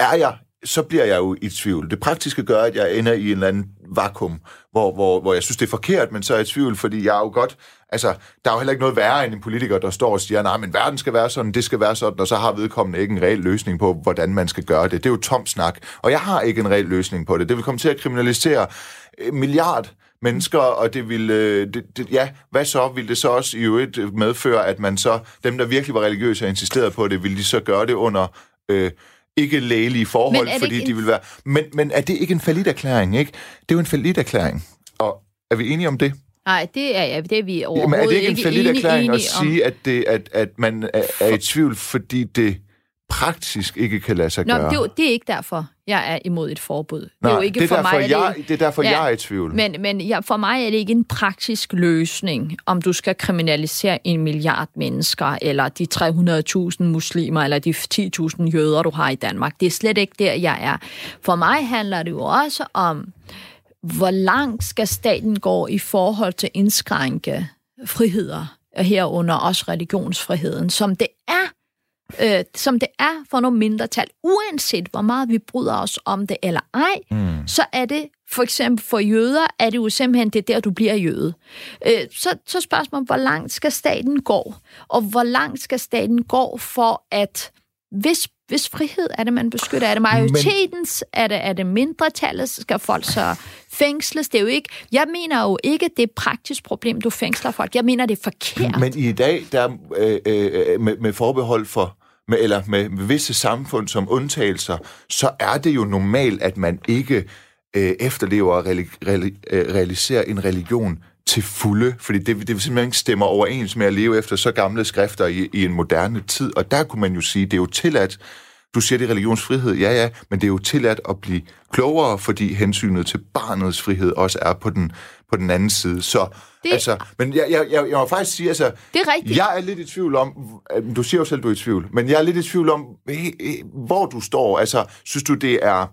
er jeg så bliver jeg jo i tvivl. Det praktiske gør, at jeg ender i en eller anden vakuum, hvor, hvor, hvor jeg synes, det er forkert, men så er jeg i tvivl, fordi jeg er jo godt... Altså, der er jo heller ikke noget værre end en politiker, der står og siger, nej, men verden skal være sådan, det skal være sådan, og så har vedkommende ikke en reel løsning på, hvordan man skal gøre det. Det er jo tom snak, og jeg har ikke en reel løsning på det. Det vil komme til at kriminalisere øh, milliard mennesker, og det ville, øh, det, det, ja, hvad så? Vil det så også i øvrigt medføre, at man så, dem der virkelig var religiøse og insisterede på det, ville de så gøre det under øh, ikke lægelige forhold, fordi en... de vil være... Men, men er det ikke en erklæring, ikke? Det er jo en erklæring. Og er vi enige om det? Nej, det er, ja, det er vi overhovedet Jamen, er det ikke en falit erklæring at sige, at, det, at, at man er, er i tvivl, fordi det praktisk ikke kan lade sig Nå, gøre. Det, er, det er ikke derfor, jeg er imod et forbud. Nej, det er jo ikke det er for mig, jeg, det, det er derfor, ja, jeg er i tvivl. Men, men ja, for mig er det ikke en praktisk løsning, om du skal kriminalisere en milliard mennesker, eller de 300.000 muslimer, eller de 10.000 jøder, du har i Danmark. Det er slet ikke der, jeg er. For mig handler det jo også om, hvor langt skal staten gå i forhold til indskrænke friheder, herunder også religionsfriheden, som det er øh, som det er for nogle mindretal, uanset hvor meget vi bryder os om det eller ej, mm. så er det for eksempel for jøder, er det jo simpelthen det der, du bliver jøde. Øh, så, så spørgsmålet, hvor langt skal staten gå? Og hvor langt skal staten gå for at, hvis, hvis frihed er det, man beskytter, er det majoritetens, Men... er det, er det mindretallet, skal folk så fængsles? Det er jo ikke, jeg mener jo ikke, det er et praktisk problem, du fængsler folk. Jeg mener, det er forkert. Men i dag, der øh, øh, med, med forbehold for med, eller med visse samfund som undtagelser, så er det jo normalt, at man ikke øh, efterlever og reali- reali- øh, realiserer en religion til fulde, fordi det, det simpelthen ikke stemmer overens med at leve efter så gamle skrifter i, i en moderne tid. Og der kunne man jo sige, det er jo tilladt, du siger, det er religionsfrihed, ja ja, men det er jo tilladt at blive klogere, fordi hensynet til barnets frihed også er på den, på den anden side. Så, det... altså, men jeg, jeg, jeg, jeg må faktisk sige, altså, det er rigtigt. jeg er lidt i tvivl om, du siger jo selv, du er i tvivl, men jeg er lidt i tvivl om, hvor du står. Altså, synes du, det er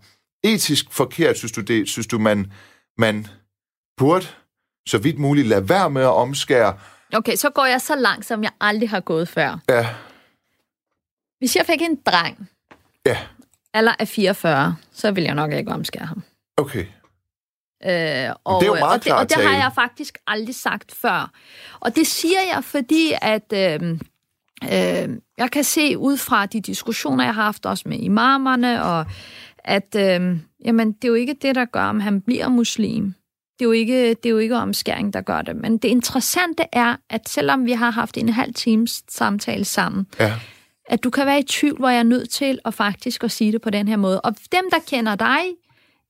etisk forkert? Synes du, det, synes du man, man burde så vidt muligt lade være med at omskære? Okay, så går jeg så langt, som jeg aldrig har gået før. Ja. Hvis jeg fik en dreng, ja. alder af 44, så vil jeg nok ikke omskære ham. Okay. Øh, og, det er jo meget og det, og det har jeg faktisk aldrig sagt før. Og det siger jeg, fordi at øh, øh, jeg kan se ud fra de diskussioner, jeg har haft også med imamerne, og at øh, jamen, det er jo ikke det, der gør, om han bliver muslim. Det er, jo ikke, det er jo ikke omskæring, der gør det. Men det interessante er, at selvom vi har haft en halv times samtale sammen, ja. at du kan være i tvivl, hvor jeg er nødt til at faktisk at sige det på den her måde. Og dem, der kender dig,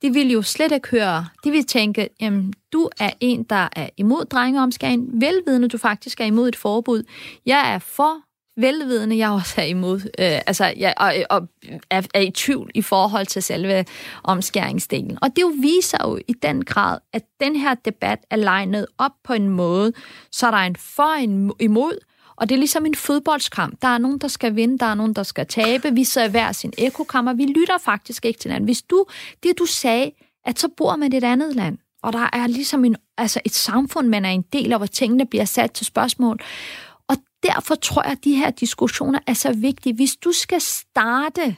de vil jo slet ikke høre. De vil tænke, jamen, du er en, der er imod drengeomskæring, velvidende du faktisk er imod et forbud. Jeg er for velvidende, jeg også er imod, øh, altså, jeg, og, og er, er i tvivl i forhold til selve omskæringsdelen. Og det jo viser jo i den grad, at den her debat er legnet op på en måde, så der er en for en imod, og det er ligesom en fodboldskamp. Der er nogen, der skal vinde, der er nogen, der skal tabe. Vi ser hver sin ekokammer. Vi lytter faktisk ikke til hinanden. Hvis du, det du sagde, at så bor man i et andet land, og der er ligesom en, altså et samfund, man er en del af, hvor tingene bliver sat til spørgsmål. Og derfor tror jeg, at de her diskussioner er så vigtige. Hvis du skal starte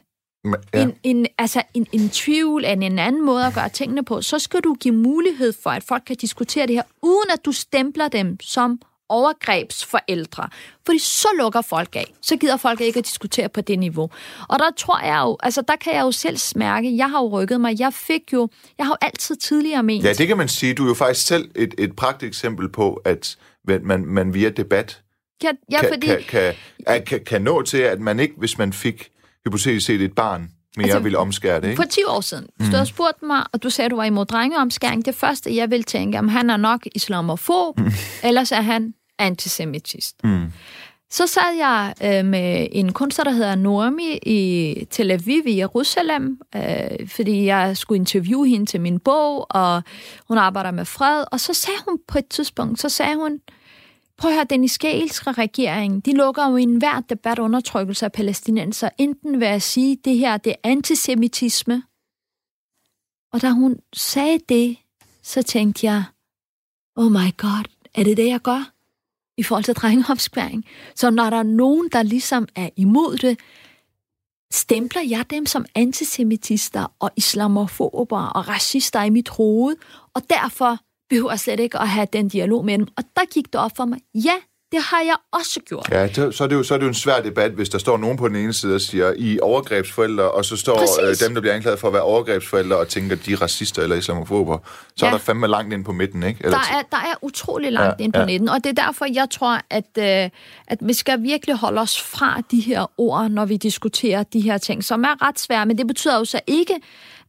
ja. en, en, altså en, en tvivl af en anden måde at gøre tingene på, så skal du give mulighed for, at folk kan diskutere det her, uden at du stempler dem som overgrebsforældre. Fordi så lukker folk af. Så gider folk ikke at diskutere på det niveau. Og der tror jeg jo, altså der kan jeg jo selv mærke, jeg har jo rykket mig, jeg fik jo, jeg har jo altid tidligere ment. Ja, det kan man sige. Du er jo faktisk selv et, et praktisk eksempel på, at man, man via debat ja, ja, kan, fordi... kan, kan, kan, kan nå til, at man ikke, hvis man fik hypotetisk set et barn, mere altså, ville omskære det, ikke? For 10 år siden, hvis mm. du havde spurgt mig, og du sagde, at du var imod drengeomskæring, det første, jeg ville tænke, om han er nok islamofob, mm. ellers er han antisemitist. Mm. Så sad jeg øh, med en kunstner, der hedder Normi i Tel Aviv i Jerusalem, øh, fordi jeg skulle interviewe hende til min bog, og hun arbejder med fred. Og så sagde hun på et tidspunkt, så sagde hun, prøv at høre, den israelske regering, de lukker jo i enhver debat undertrykkelse af palæstinenser, enten ved at sige, det her det er antisemitisme. Og da hun sagde det, så tænkte jeg, oh my god, er det det, jeg gør? i forhold til drengeopskværing. Så når der er nogen, der ligesom er imod det, stempler jeg dem som antisemitister og islamofober og racister i mit hoved, og derfor behøver slet ikke at have den dialog med dem. Og der gik det op for mig, ja, det har jeg også gjort. Ja, det, så, er det jo, så er det jo en svær debat, hvis der står nogen på den ene side og siger, I overgrebsforældre, og så står øh, dem, der bliver anklaget for at være overgrebsforældre, og tænker, de er racister eller islamofober. Så ja. er der fandme langt ind på midten, ikke? Eller der, er, der er utrolig langt ja, ind på ja. midten, og det er derfor, jeg tror, at, øh, at vi skal virkelig holde os fra de her ord, når vi diskuterer de her ting, som er ret svære, men det betyder jo så ikke,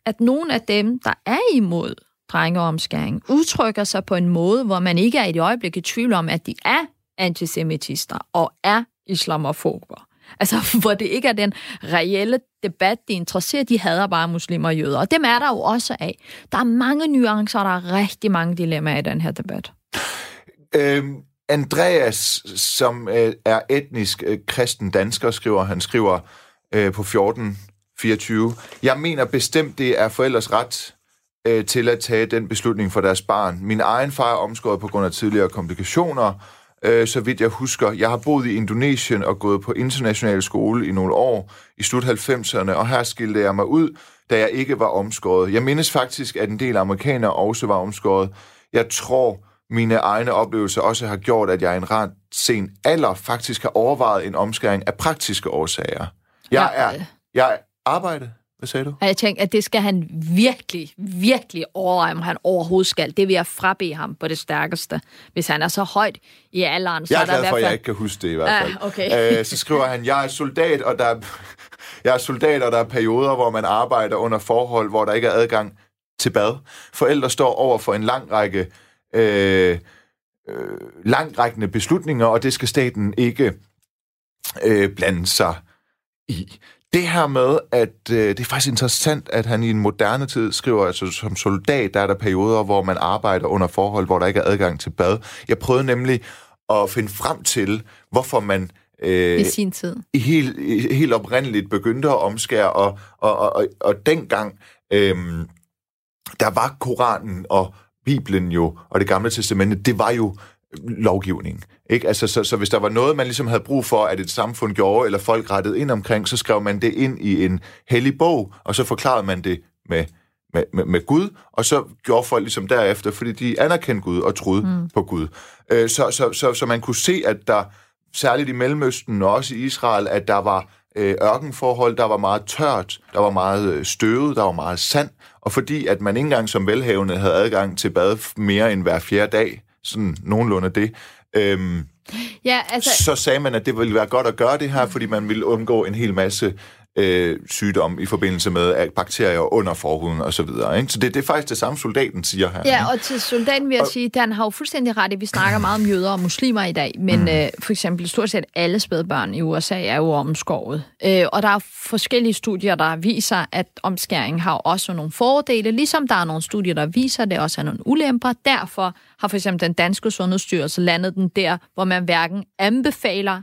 at nogen af dem, der er imod drengeomskæring, udtrykker sig på en måde, hvor man ikke er i det øjeblik i tvivl om, at de er antisemitister og er islamofober. Altså, <laughs> hvor det ikke er den reelle debat, de interesserer, de hader bare muslimer og jøder. Og dem er der jo også af. Der er mange nuancer, og der er rigtig mange dilemmaer i den her debat. Øhm, Andreas, som øh, er etnisk øh, kristen dansker, skriver, han skriver øh, på 1424, jeg mener bestemt, det er forældres ret øh, til at tage den beslutning for deres barn. Min egen far er omskåret på grund af tidligere komplikationer, øh, så vidt jeg husker. Jeg har boet i Indonesien og gået på international skole i nogle år i slut 90'erne, og her skilte jeg mig ud, da jeg ikke var omskåret. Jeg mindes faktisk, at en del amerikanere også var omskåret. Jeg tror, mine egne oplevelser også har gjort, at jeg i en ret sen alder faktisk har overvejet en omskæring af praktiske årsager. Jeg er... øh. Jeg arbejde. Hvad sagde du? Og jeg tænkte, at det skal han virkelig, virkelig overveje, om han overhovedet skal. Det vil jeg frabe ham på det stærkeste. Hvis han er så højt i alderen, så Jeg er er der glad for, hvert at jeg ikke kan huske det i hvert Ah, fald. okay. Øh, så skriver han, jeg er soldat, og der er, jeg er soldat, og der er perioder, hvor man arbejder under forhold, hvor der ikke er adgang til bad. Forældre står over for en lang række øh, øh, langrækkende beslutninger, og det skal staten ikke øh, blande sig i. Det her med, at øh, det er faktisk interessant, at han i en moderne tid skriver, altså som soldat, der er der perioder, hvor man arbejder under forhold, hvor der ikke er adgang til bad. Jeg prøvede nemlig at finde frem til, hvorfor man øh, I sin tid. helt, helt oprindeligt begyndte at omskære, og, og, og, og, og dengang, øhm, der var Koranen og Bibelen jo, og det gamle testamente, det var jo lovgivning. Ikke? Altså, så, så hvis der var noget, man ligesom havde brug for, at et samfund gjorde, eller folk rettede ind omkring, så skrev man det ind i en hellig bog, og så forklarede man det med, med, med, med Gud, og så gjorde folk ligesom derefter, fordi de anerkendte Gud og troede mm. på Gud. Øh, så, så, så, så man kunne se, at der særligt i Mellemøsten og også i Israel, at der var øh, ørkenforhold, der var meget tørt, der var meget øh, støvet, der var meget sand, og fordi at man ikke engang som velhavende havde adgang til bad mere end hver fjerde dag, sådan nogenlunde det, øhm, Ja, altså... så sagde man, at det ville være godt at gøre det her, fordi man ville undgå en hel masse øh, sygdom i forbindelse med at bakterier under forhuden og så videre. Ikke? Så det, det er faktisk det samme, soldaten siger her. Ja, og til soldaten vil jeg sige, at han har jo fuldstændig ret i, vi snakker meget om jøder og muslimer i dag, men mm. øh, for eksempel stort set alle spædbørn i USA er jo omskåret. Øh, og der er forskellige studier, der viser, at omskæring har også nogle fordele, ligesom der er nogle studier, der viser, at det også har nogle ulemper. Derfor har for eksempel den danske sundhedsstyrelse landet den der, hvor man hverken anbefaler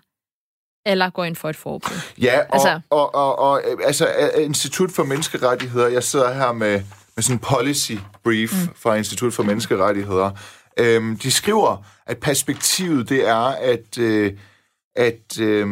eller går ind for et forbud. Ja, og, Altså- og, og, og øh, altså, øh, Institut for Menneskerettigheder, jeg sidder her med, med sådan en policy brief mm. fra Institut for Menneskerettigheder. Øhm, de skriver, at perspektivet det er, at, øh, at øh,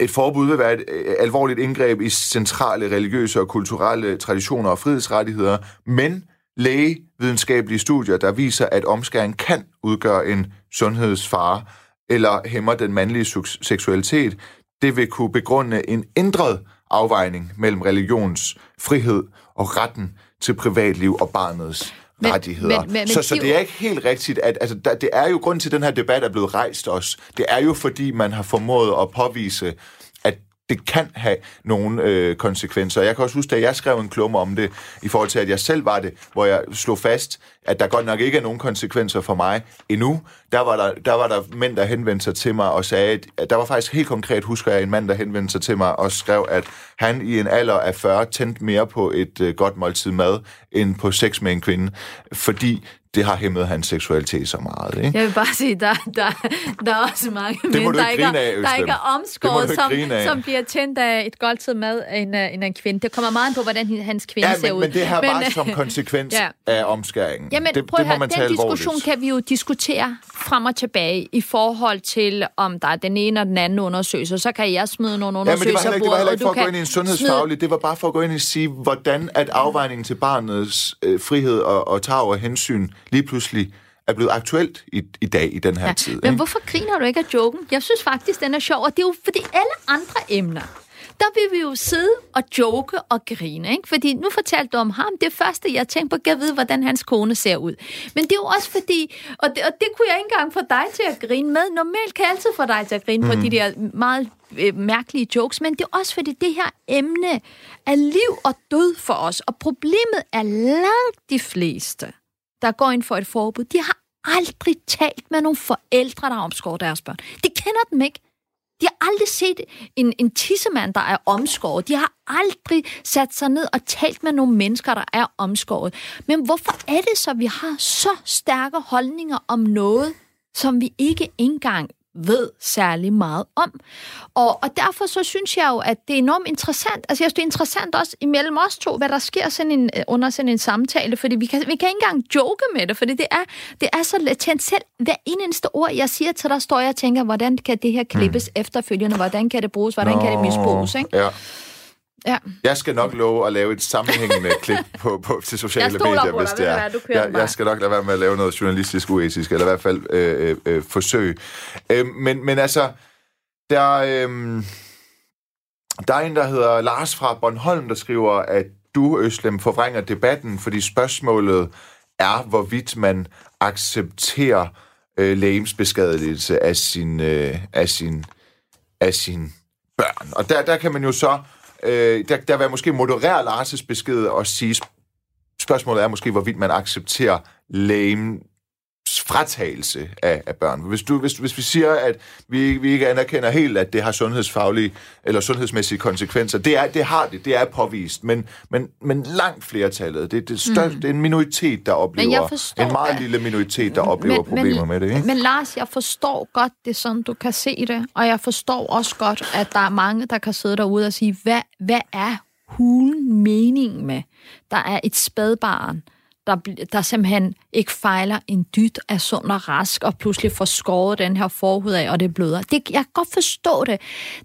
et forbud vil være et øh, alvorligt indgreb i centrale religiøse og kulturelle traditioner og frihedsrettigheder, men lægevidenskabelige studier, der viser, at omskæring kan udgøre en sundhedsfare eller hæmmer den mandlige seksualitet, det vil kunne begrunde en ændret afvejning mellem religions frihed og retten til privatliv og barnets Men- rettigheder. men- men- så, så de- det er ikke helt rigtigt, at altså, der, det er jo grund til, at den her debat er blevet rejst også. Det er jo fordi, man har formået at påvise, at det kan have nogle øh, konsekvenser. Jeg kan også huske, at jeg skrev en klumme om det, i forhold til, at jeg selv var det, hvor jeg slog fast, at der godt nok ikke er nogen konsekvenser for mig endnu. Der var der, der, var der mænd, der henvendte sig til mig og sagde, at der var faktisk helt konkret, husker jeg, en mand, der henvendte sig til mig og skrev, at han i en alder af 40 tændte mere på et øh, godt måltid mad, end på sex med en kvinde, fordi det har hæmmet hans seksualitet så meget. Ikke? Jeg vil bare sige, der, der, der er også mange må mænd, der, ikke er, af, der ikke er Det omskåret, som, som bliver tændt af et godt mad af en, en, en kvinde. Det kommer meget an på, hvordan hans kvinde Ja, ser men, ud. men det her bare øh, som konsekvens ja. <laughs> ja. af omskæringen. Jamen, det, prøv at høre, den diskussion kan vi jo diskutere frem og tilbage i forhold til, om der er den ene og den anden undersøgelse. Så kan jeg smide nogle Ja, men det var undersøgelser heller ikke, det var heller ikke for at gå ind i en sundhedsfaglig, det var bare for at gå ind og sige, hvordan at afvejningen til barnets øh, frihed og, og tag og hensyn lige pludselig er blevet aktuelt i, i dag, i den her Ja, tid. Men ikke? hvorfor griner du ikke af joken? Jeg synes faktisk, den er sjov, og det er jo fordi alle andre emner, der vil vi jo sidde og joke og grine, ikke? Fordi nu fortalte du om ham, det første, jeg tænkte på, kan vide, hvordan hans kone ser ud. Men det er jo også fordi, og det, og det kunne jeg ikke engang få dig til at grine med. Normalt kan jeg altid få dig til at grine mm. på de der meget øh, mærkelige jokes, men det er også fordi, det her emne er liv og død for os, og problemet er langt de fleste, der går ind for et forbud, de har aldrig talt med nogle forældre, der omskår deres børn. De kender dem ikke. De har aldrig set en, en tissemand, der er omskåret. De har aldrig sat sig ned og talt med nogle mennesker, der er omskåret. Men hvorfor er det så, at vi har så stærke holdninger om noget, som vi ikke engang ved særlig meget om. Og, og derfor så synes jeg jo, at det er enormt interessant. Altså jeg synes, det er interessant også imellem os to, hvad der sker sådan en, under sådan en samtale, fordi vi kan, vi kan ikke engang joke med det, fordi det er, det er så latent. Selv hver eneste ord, jeg siger til dig, står jeg og tænker, hvordan kan det her klippes mm. efterfølgende, hvordan kan det bruges, hvordan Nå, kan det misbruges, ikke? Ja. Ja. Jeg skal nok love at lave et sammenhængende <laughs> klip på, på, til sociale medier, hvis det er. Hvad, jeg, jeg skal nok lade være med at lave noget journalistisk uetisk, eller i hvert fald øh, øh, øh, forsøg. Øh, men, men altså, der, øh, der er en, der hedder Lars fra Bornholm, der skriver, at du, Øslem, forvrænger debatten, fordi spørgsmålet er, hvorvidt man accepterer øh, lægemsbeskadigelse af sin, øh, af sin, af sin børn. Og der, der kan man jo så Øh, der, der vil jeg måske moderere Lars' besked og sige, spørgsmålet er måske, hvorvidt man accepterer lame fratagelse af, af børn. Hvis, du, hvis, hvis vi siger, at vi, vi ikke anerkender helt, at det har sundhedsfaglige eller sundhedsmæssige konsekvenser, det, er, det har det, det er påvist, men, men, men langt flertallet, det, det, større, mm. det er en minoritet, der oplever, forstår, en meget lille minoritet, der oplever men, problemer men, med det. Ikke? Men Lars, jeg forstår godt det, sådan du kan se det, og jeg forstår også godt, at der er mange, der kan sidde derude og sige, hvad, hvad er hulen meningen med? Der er et spædbarn, der, der simpelthen ikke fejler en dyt af sund og rask, og pludselig får skåret den her forhud af, og det bløder. Det, jeg kan godt forstå det.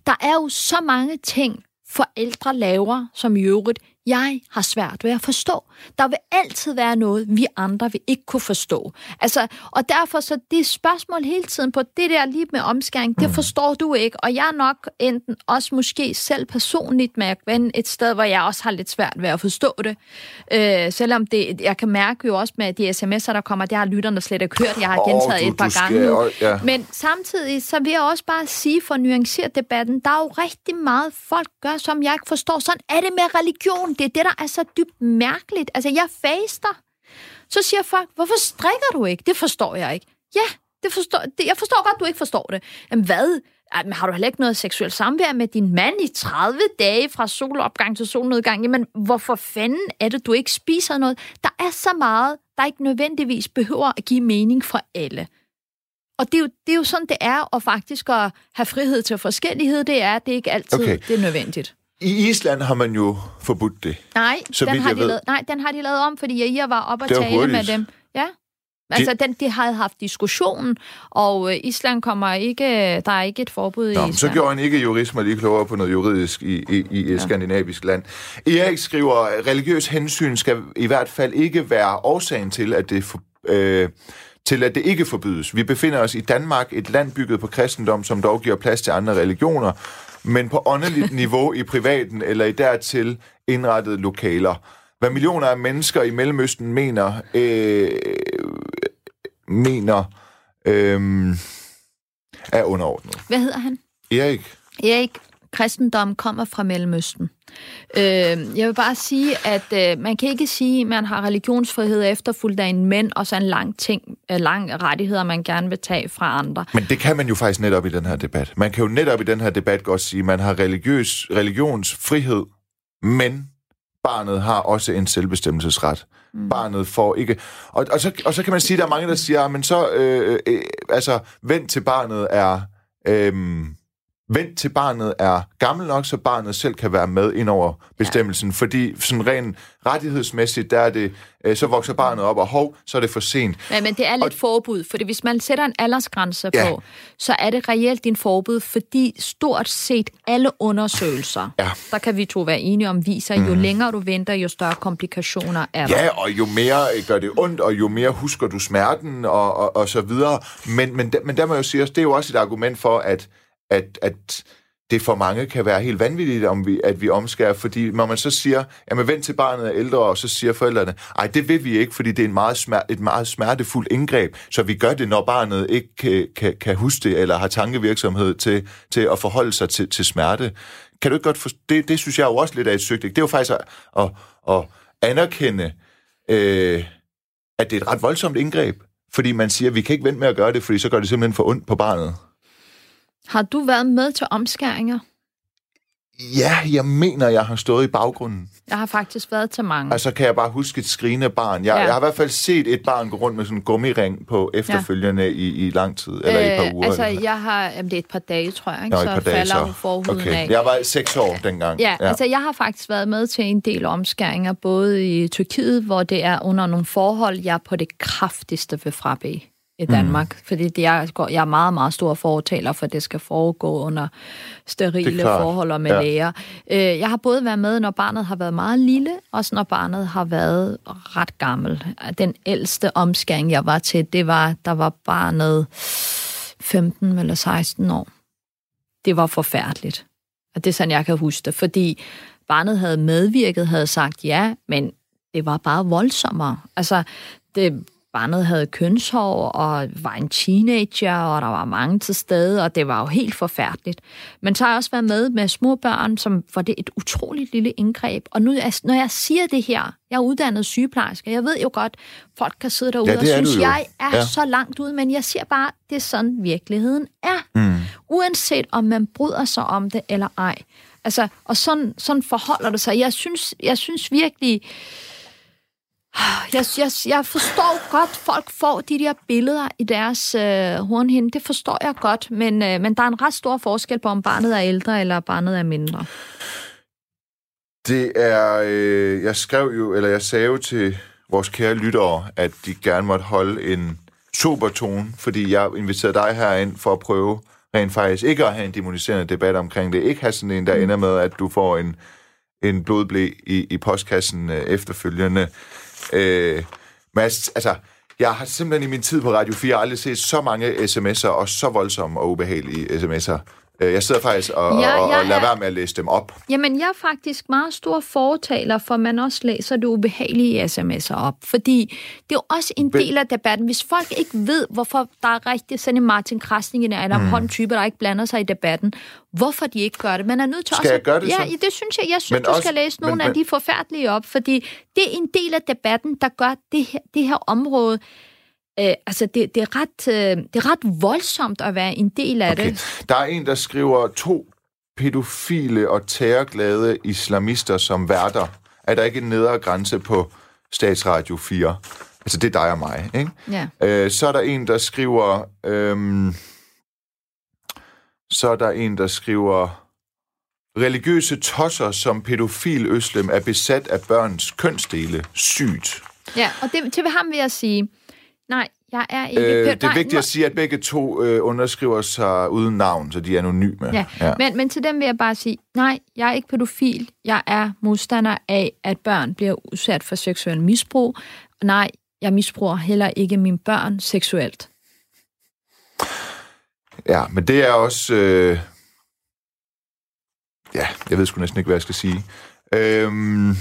Der er jo så mange ting, forældre laver, som i øvrigt jeg har svært ved at forstå. Der vil altid være noget, vi andre vil ikke kunne forstå. Altså, og derfor så det spørgsmål hele tiden på det der lige med omskæring, det mm. forstår du ikke. Og jeg er nok enten også måske selv personligt med et sted, hvor jeg også har lidt svært ved at forstå det. Øh, selvom det, jeg kan mærke jo også med de sms'er, der kommer, det har lytterne slet ikke hørt. Jeg har gentaget oh, du, et par gange nu. Ja. Men samtidig, så vil jeg også bare sige for at nuancere debatten, der er jo rigtig meget folk gør, som jeg ikke forstår. Sådan er det med religion det er det, der er så dybt mærkeligt. Altså, jeg faster. Så siger folk, hvorfor strikker du ikke? Det forstår jeg ikke. Ja, det forstår, det, jeg forstår godt, du ikke forstår det. Men hvad? Jamen, har du heller ikke noget seksuelt samvær med din mand i 30 dage fra solopgang til solnedgang? Jamen, hvorfor fanden er det, du ikke spiser noget? Der er så meget, der ikke nødvendigvis behøver at give mening for alle. Og det er, jo, det er jo sådan, det er, og faktisk at have frihed til forskellighed, det er, det er ikke altid okay. det er nødvendigt. I Island har man jo forbudt det. Nej, så den har de lavet, nej, den har de lavet om, fordi jeg var op og tale hurtigt. med dem. Ja. Altså, de, den, de havde haft diskussionen, og øh, Island kommer ikke, der er ikke et forbud Nå, i Island. Så gjorde en ikke jurist mig lige klogere på noget juridisk i, i, i ja. skandinavisk land. Erik skriver, at religiøs hensyn skal i hvert fald ikke være årsagen til, at det for, øh, til at det ikke forbydes. Vi befinder os i Danmark, et land bygget på kristendom, som dog giver plads til andre religioner, men på åndeligt niveau i privaten eller i dertil indrettede lokaler. Hvad millioner af mennesker i Mellemøsten mener, øh, mener øh, er underordnet. Hvad hedder han? Erik. Erik, kristendom kommer fra Mellemøsten. Øh, jeg vil bare sige, at øh, man kan ikke sige, at man har religionsfrihed efterfulgt af en mænd, og så en lang, ting, øh, lang rettigheder, man gerne vil tage fra andre. Men det kan man jo faktisk netop i den her debat. Man kan jo netop i den her debat godt sige, at man har religiøs, religionsfrihed, men barnet har også en selvbestemmelsesret. Mm. Barnet får ikke... Og, og, så, og så kan man sige, at der er mange, der siger, men så... Øh, øh, altså, vent til barnet er... Øh, Vent til barnet er gammel nok, så barnet selv kan være med ind over bestemmelsen. Ja. Fordi sådan rent rettighedsmæssigt, der er det, øh, så vokser barnet op, og hov, så er det for sent. Ja, men det er lidt og, forbud, fordi hvis man sætter en aldersgrænse ja. på, så er det reelt en forbud, fordi stort set alle undersøgelser, ja. der kan vi to være enige om, viser, mm. jo mhm. længere du venter, jo større komplikationer er der. Ja, og jo mere gør det ondt, og jo mere husker du smerten, og, og, og så videre. Men, men, men der må jeg jo sige, det er jo også et argument for, at at, at det for mange kan være helt vanvittigt, om vi, at vi omskærer, fordi når man så siger, jamen vent til barnet er ældre, og så siger forældrene, ej, det vil vi ikke, fordi det er en meget smer, et meget smertefuldt indgreb, så vi gør det, når barnet ikke kan, kan, kan huske det, eller har tankevirksomhed til, til at forholde sig til, til smerte. Kan du ikke godt for, det, det synes jeg jo også lidt af et søgt. Det er jo faktisk at, at, at anerkende, øh, at det er et ret voldsomt indgreb, fordi man siger, at vi kan ikke vente med at gøre det, fordi så gør det simpelthen for ondt på barnet. Har du været med til omskæringer? Ja, jeg mener, jeg har stået i baggrunden. Jeg har faktisk været til mange. Altså kan jeg bare huske et skrigende barn. Jeg, Ja. jeg har i hvert fald set et barn gå rundt med sådan en gummiring på efterfølgende ja. i, i lang tid, eller i et par uger. altså, eller- jeg har... Jamen, det er et par dage, tror jeg, ikke? Nå, så dage, falder så. jo forhuden okay. af. Jeg var seks år dengang. Ja, ja, altså jeg har faktisk været med til en del omskæringer, både i Tyrkiet, hvor det er under nogle forhold, jeg på det kraftigste vil frabe i Danmark. Mm. Fordi det er, jeg er meget, meget stor fortaler for, at det skal foregå under sterile er forhold og med Ja. ja. læger. Øh, Jeg har både været med, når barnet har været meget lille, og når barnet har været ret gammel. Den ældste omskæring, jeg var til, det var, der var barnet 15 eller 16 år. Det var forfærdeligt. Og det er sådan, jeg kan huske det. Fordi barnet havde medvirket, havde sagt ja, men det var bare voldsommere. Altså, det, barnet havde kønshår og var en teenager, og der var mange til stede, og det var jo helt forfærdeligt. Men så har jeg også været med med små børn, som var det et utroligt lille indgreb. Og nu, når jeg siger det her, jeg er uddannet sygeplejerske, jeg ved jo godt, folk kan sidde derude Ja, og synes, jeg er Ja. så langt ude, men jeg siger bare, det er sådan virkeligheden er. Mm. Uanset om man bryder sig om det eller ej. Altså, og sådan, sådan forholder det sig. Jeg synes, jeg synes virkelig, <sighs> jeg, jeg, jeg forstår godt, folk får de der billeder i deres øh, hornhinde. Det forstår jeg godt, men, øh, men der er en ret stor forskel på, om barnet er ældre eller barnet er mindre. Det er, øh, jeg skrev jo, eller jeg sagde jo til vores kære lyttere, at de gerne måtte holde en super tone, fordi jeg inviterede dig herind for at prøve rent faktisk ikke at have en demoniserende debat omkring det. Ikke have sådan en, der ender med, at du får en, en blodblæ i, i postkassen øh, efterfølgende. Øh, Mads, altså, jeg har simpelthen i min tid på Radio 4 aldrig set så mange sms'er, og så voldsomme og ubehagelige sms'er. Øh, Jeg sidder faktisk og, Ja, og, og lader er- være med at læse dem op. Jamen, jeg er faktisk meget stor fortaler for, at man også læser det ubehagelige sms'er op. Fordi det er jo også en del af debatten. Hvis folk ikke ved, hvorfor der er rigtig sådan en Martin Krasning eller en mm. der ikke blander sig i debatten, hvorfor de ikke gør det. Man er nødt til Skal også... jeg gøre det ja, så? Ja, det synes jeg. Jeg synes, Men du også- skal læse nogle men- af de forfærdelige op, fordi det er en del af debatten, der gør det her, det her område... Øh, altså, det, det, er ret, øh, det er ret voldsomt at være en del af Okay. det. Der er en, der skriver to pædofile og terrorglade islamister som værter. Er der ikke en nedre grænse på Statsradio 4? Altså, det er dig og mig, ikke? Ja. Øh, så er der en, der skriver... Øhm, så er der en, der skriver... Religiøse tosser som pædofil øslem er besat af børns kønsdele. Sygt. ja, og det, til ham vil jeg sige, nej, jeg er ikke... Øh, det er vigtigt at sige, at begge to øh, underskriver sig uden navn, så de er anonyme. Ja, ja. Men, men til dem vil jeg bare sige, nej, jeg er ikke pædofil. Jeg er modstander af, at børn bliver udsat for seksuel misbrug. Nej, jeg misbruger heller ikke mine børn seksuelt. Ja, men det er også... Øh... Ja, jeg ved sgu næsten ikke, hvad jeg skal sige. Øhm...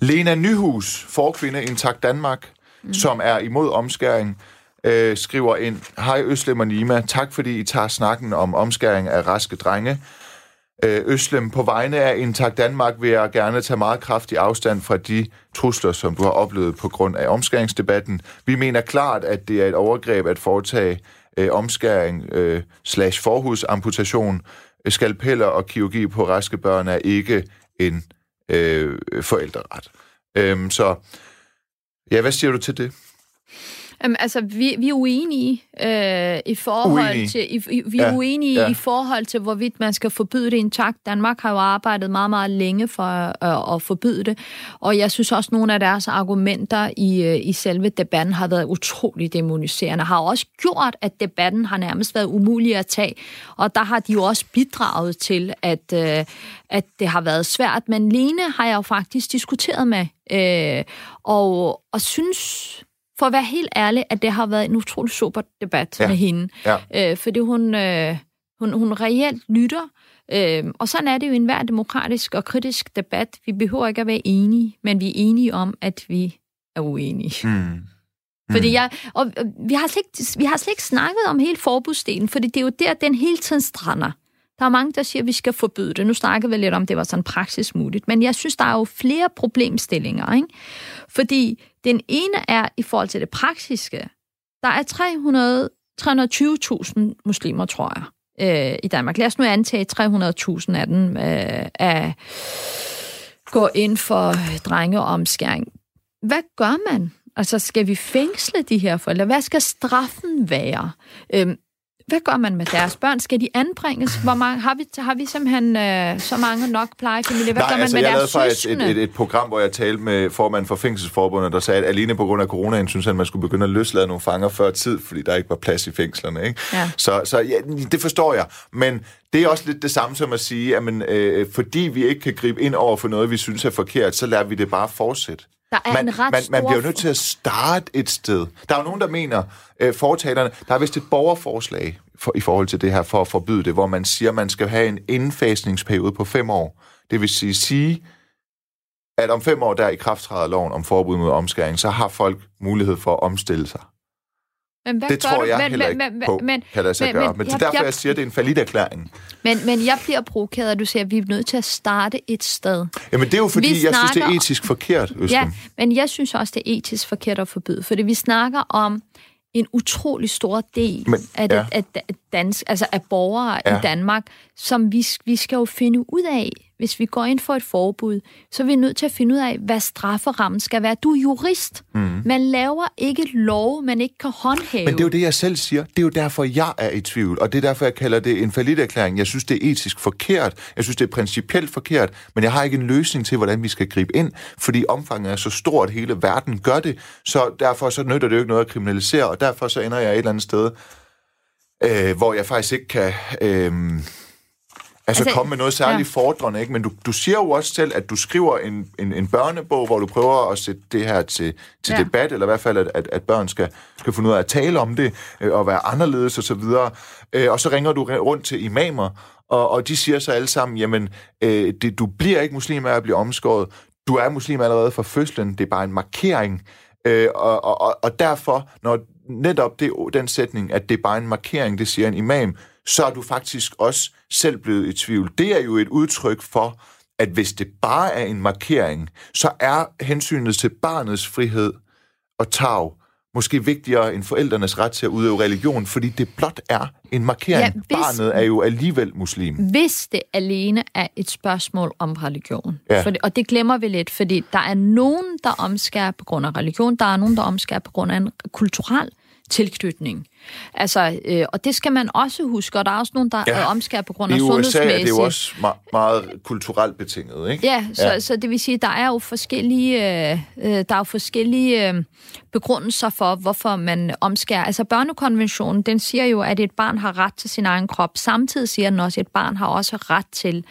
Lena Nyhus, forkvinde Intakt Danmark, mm. som er imod omskæring, øh, skriver ind, Hej Øslem og Nima, tak fordi I tager snakken om omskæring af raske drenge. Øh, Øslem, på vegne af Intakt Danmark vil jeg gerne tage meget kraftig afstand fra de trusler, som du har oplevet på grund af omskæringsdebatten. Vi mener klart, at det er et overgreb at foretage øh, omskæring øh, slash forhudsamputation. Skalpeller og kirurgi på raske børn er ikke en øh, forældreret. Øhm, så ja, hvad siger du til det? Jamen, altså, vi, vi er uenige øh, i forhold Uenige. til... I, i, vi er Ja, uenige ja. i forhold til, hvorvidt man skal forbyde det intakt. Danmark har jo arbejdet meget, meget længe for øh, at forbyde det, og jeg synes også, at nogle af deres argumenter i, øh, i selve debatten har været utrolig demoniserende, har også gjort, at debatten har nærmest været umulig at tage, og der har de jo også bidraget til, at, øh, at det har været svært. Men Lene har jeg jo faktisk diskuteret med, øh, og, og synes for at være helt ærlig, at det har været en utrolig super debat Ja. med hende. Ja. Øh, fordi hun, øh, hun, hun reelt lytter. Øh, og sådan er det jo i enhver demokratisk og kritisk debat. Vi behøver ikke at være enige, men vi er enige om, at vi er uenige. Mm. Fordi jeg, og vi har, slet ikke, vi har slet ikke snakket om hele forbudsdelen, fordi det er jo der, den hele tiden strander. Der er mange, der siger, at vi skal forbyde det. Nu snakker vi lidt om, det var sådan praksis muligt. Men jeg synes, der er jo flere problemstillinger. Ikke? Fordi den ene er i forhold til det praksiske. Der er 300 320.000 muslimer, tror jeg, øh, i Danmark. Lad os nu antage 300.000 af dem øh, er, går ind for drengeomskæring. Hvad gør man? Altså, skal vi fængsle de her forældre? Hvad skal straffen være? Øhm, hvad gør man med deres børn? Skal de anbringes? Hvor mange, har, vi, har vi simpelthen øh, så mange nok plejefamilier? Hvad Nej, gør man altså, med jeg deres lavede faktisk et, et, et program, hvor jeg talte med formanden for Fængselsforbundet, der sagde, at alene på grund af coronaen, synes han, at man skulle begynde at løslade nogle fanger før tid, fordi der ikke var plads i fængslerne. Ikke? Ja. Så, så ja, det forstår jeg. Men det er også lidt det samme som at sige, at man, øh, fordi vi ikke kan gribe ind over for noget, vi synes er forkert, så lader vi det bare fortsætte. Der er man, en ret man, man bliver jo nødt til at starte et sted. Der er jo nogen, der mener, øh, fortalerne, der er vist et borgerforslag for, i forhold til det her, for at forbyde det, hvor man siger, at man skal have en indfasningsperiode på fem år. Det vil sige, sige at om fem år, der i krafttræder loven om forbud mod omskæring, så har folk mulighed for at omstille sig. Men hvad Det tror du? jeg men, heller ikke men, på, men, kan lade sig men- gøre. men Men det er derfor, jeg- jeg siger, at det er en faliderklæring. Men, men jeg bliver provokeret, at du siger, at vi er nødt til at starte et sted. Jamen, det er jo fordi, Vi jeg synes, det er snakker- etisk forkert, Østen. Ja, men jeg synes også, det er etisk forkert at forbyde, fordi vi snakker om en utrolig stor del Men- af, det, ja. af, dansk, altså af borgere Ja. i Danmark, som vi, vi skal jo finde ud af, hvis vi går ind for et forbud, så er vi nødt til at finde ud af, hvad strafferammen skal være. Du er jurist. Mm. Man laver ikke lov, man ikke kan håndhæve. Men det er jo det, jeg selv siger. Det er jo derfor, jeg er i tvivl. Og det er derfor, jeg kalder det en faliderklæring. Jeg synes, det er etisk forkert. Jeg synes, det er principielt forkert. Men jeg har ikke en løsning til, hvordan vi skal gribe ind. Fordi omfanget er så stort, at hele verden gør det. Så derfor så nytter det jo ikke noget at kriminalisere. Og derfor så ender jeg et eller andet sted, øh, hvor jeg faktisk ikke kan... Øh, Altså, Altså, komme med noget særligt ja. fordrende, ikke? Men du, du siger jo også selv, at du skriver en, en, en børnebog, hvor du prøver at sætte det her til, til Ja. debat, eller i hvert fald, at, at, at børn skal, skal finde ud af at tale om det, øh, og være anderledes osv. Og, øh, og så ringer du rundt til imamer, og, og de siger så alle sammen, jamen, øh, det, du bliver ikke muslim af at blive omskåret. Du er muslim allerede fra fødslen. Det er bare en markering. Øh, og, og, og, og derfor, når netop det, den sætning, at det er bare en markering, det siger en imam, så er du faktisk også selv blevet i tvivl. Det er jo et udtryk for, at hvis det bare er en markering, så er hensynet til barnets frihed og tag måske vigtigere end forældrenes ret til at udøve religion, fordi det blot er en markering. Ja, hvis- Barnet er jo alligevel muslim. hvis det alene er et spørgsmål om religion. Ja. For det, og det glemmer vi lidt, fordi der er nogen, der omskærer på grund af religion, der er nogen, der omskærer på grund af en kulturel tilknytning. Altså, øh, og det skal man også huske, og der er også nogen, der Ja. omskærer på grund af I USA er det jo også ma- meget kulturelt betinget, ikke? Ja, så, Ja. så det vil sige, der er jo forskellige, øh, øh, der er jo forskellige øh, begrundelser for, hvorfor man omskærer. Altså børnekonventionen, den siger jo, at et barn har ret til sin egen krop. Samtidig siger den også, at et barn har også ret til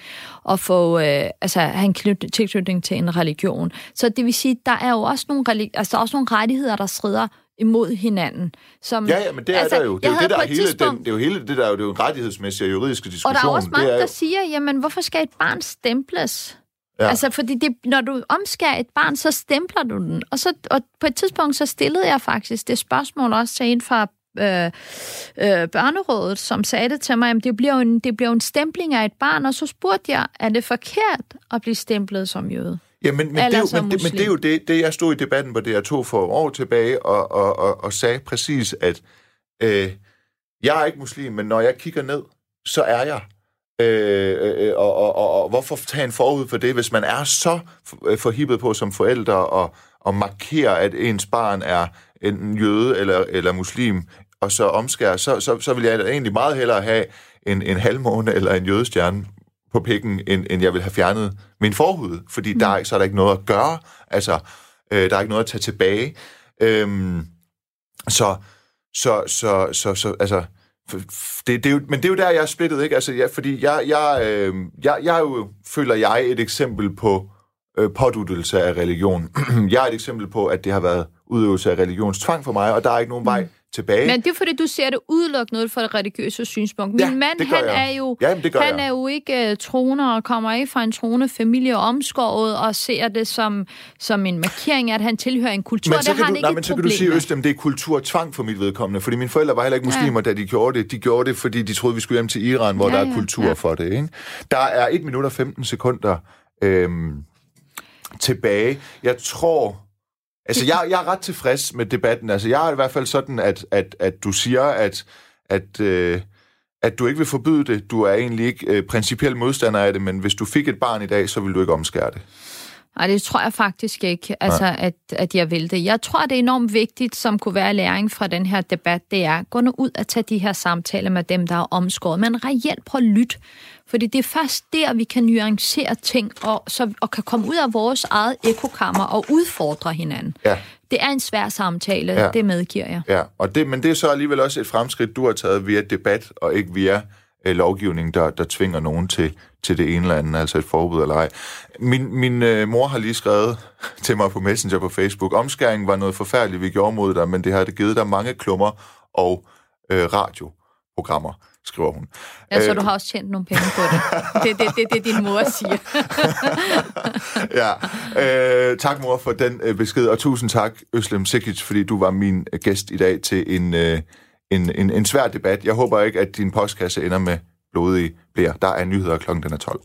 at få, øh, altså have en knyt- tilknytning til en religion. Så det vil sige, der er jo også nogle, religi- altså, der er også nogle rettigheder, der strider imod hinanden. Som, Ja, ja, men det er altså, der jo. Det er jo det, der er hele, tidspunkt- den, det er jo hele det, der er jo, er en rettighedsmæssig og juridiske og diskussion. der er også mange, er, der jo- siger, jamen hvorfor skal et barn stemples? Ja. Altså, fordi det, når du omskærer et barn, så stempler du den. Og, så, og på et tidspunkt, så stillede jeg faktisk det spørgsmål også til en fra øh, øh, børnerådet, som sagde det til mig, at det bliver, jo en, det bliver jo en stempling af et barn, og så spurgte jeg, er det forkert at blive stemplet som jøde? Ja, men, men, det er jo, men, det, men det er jo det, det, jeg stod i debatten på DR2 for år tilbage og, og, og, og sagde præcis, at øh, jeg er ikke muslim, men når jeg kigger ned, så er jeg. Øh, øh, og, og, og, og hvorfor tage en forud for det, hvis man er så for- forhippet på som forældre og, og markere, at ens barn er enten jøde eller, eller muslim, og så omskære, så, så, så vil jeg egentlig meget hellere have en, en halvmåne eller en jødestjerne på pikken, end, end jeg vil have fjernet min forhud, fordi mm. der er, så er der ikke noget at gøre, altså, øh, der er ikke noget at tage tilbage. Øhm, så, så, så, så, så, altså, det, det er jo, men det er jo der, jeg er splittet, ikke? Altså, ja, fordi jeg, jeg, øh, jeg, jeg er jo, føler jeg, et eksempel på øh, påduttelse af religion. <clears throat> jeg er et eksempel på, at det har været udøvelse af religionstvang for mig, og der er ikke nogen vej tilbage. Men det er fordi, du ser det udelukkende ud fra det religiøse synspunkt. Min Ja, mand, han jeg. er jo, Jamen, han jeg. er jo ikke uh, troner og kommer ikke fra en troende familie omskåret og ser det som, som en markering af, at han tilhører en kultur. Men så det kan har han du, ikke nej, men så kan du sige. Østlem, det er kulturtvang for mit vedkommende, fordi mine forældre var heller ikke muslimer, ja. da de gjorde det. De gjorde det, fordi de troede, vi skulle hjem til Iran, hvor Ja, der er kultur ja. for det. Ikke? Der er 1 minut og 15 sekunder øhm, tilbage. Jeg tror... Altså, jeg, jeg er ret tilfreds med debatten. Altså, jeg er i hvert fald sådan, at, at, at du siger, at, at, øh, at du ikke vil forbyde det. Du er egentlig ikke øh, principiel modstander af det, men hvis du fik et barn i dag, så vil du ikke omskære det. Nej, det tror jeg faktisk ikke, altså, at, at jeg vil det. Jeg tror, det er enormt vigtigt, som kunne være læring fra den her debat, det er, gå nu ud og tage de her samtaler med dem, der er omskåret, men reelt prøv at lytte. Fordi det er først der, vi kan nuancere ting, og, så, og kan komme ud af vores eget ekokammer og udfordre hinanden. Ja. Det er en svær samtale, ja. det medgiver jeg. Ja, og det, men det er så alligevel også et fremskridt, du har taget via debat, og ikke via øh, lovgivning, der, der tvinger nogen til, til det ene eller andet, altså et forbud eller ej. Min, min øh, mor har lige skrevet <laughs> til mig på Messenger på Facebook, omskæring var noget forfærdeligt, vi gjorde mod dig, men det har det givet dig mange klummer og øh, radioprogrammer skriver hun. Ja, så øh, du har også tjent nogle penge på det. <laughs> Det er det, det, det, din mor siger. <laughs> ja. Øh, tak, mor, for den øh, besked, og tusind tak, Øslem Sikic, fordi du var min øh, gæst i dag til en, øh, en, en, en svær debat. Jeg håber ikke, at din postkasse ender med blodige bliver. Der er nyheder klokken den er 12.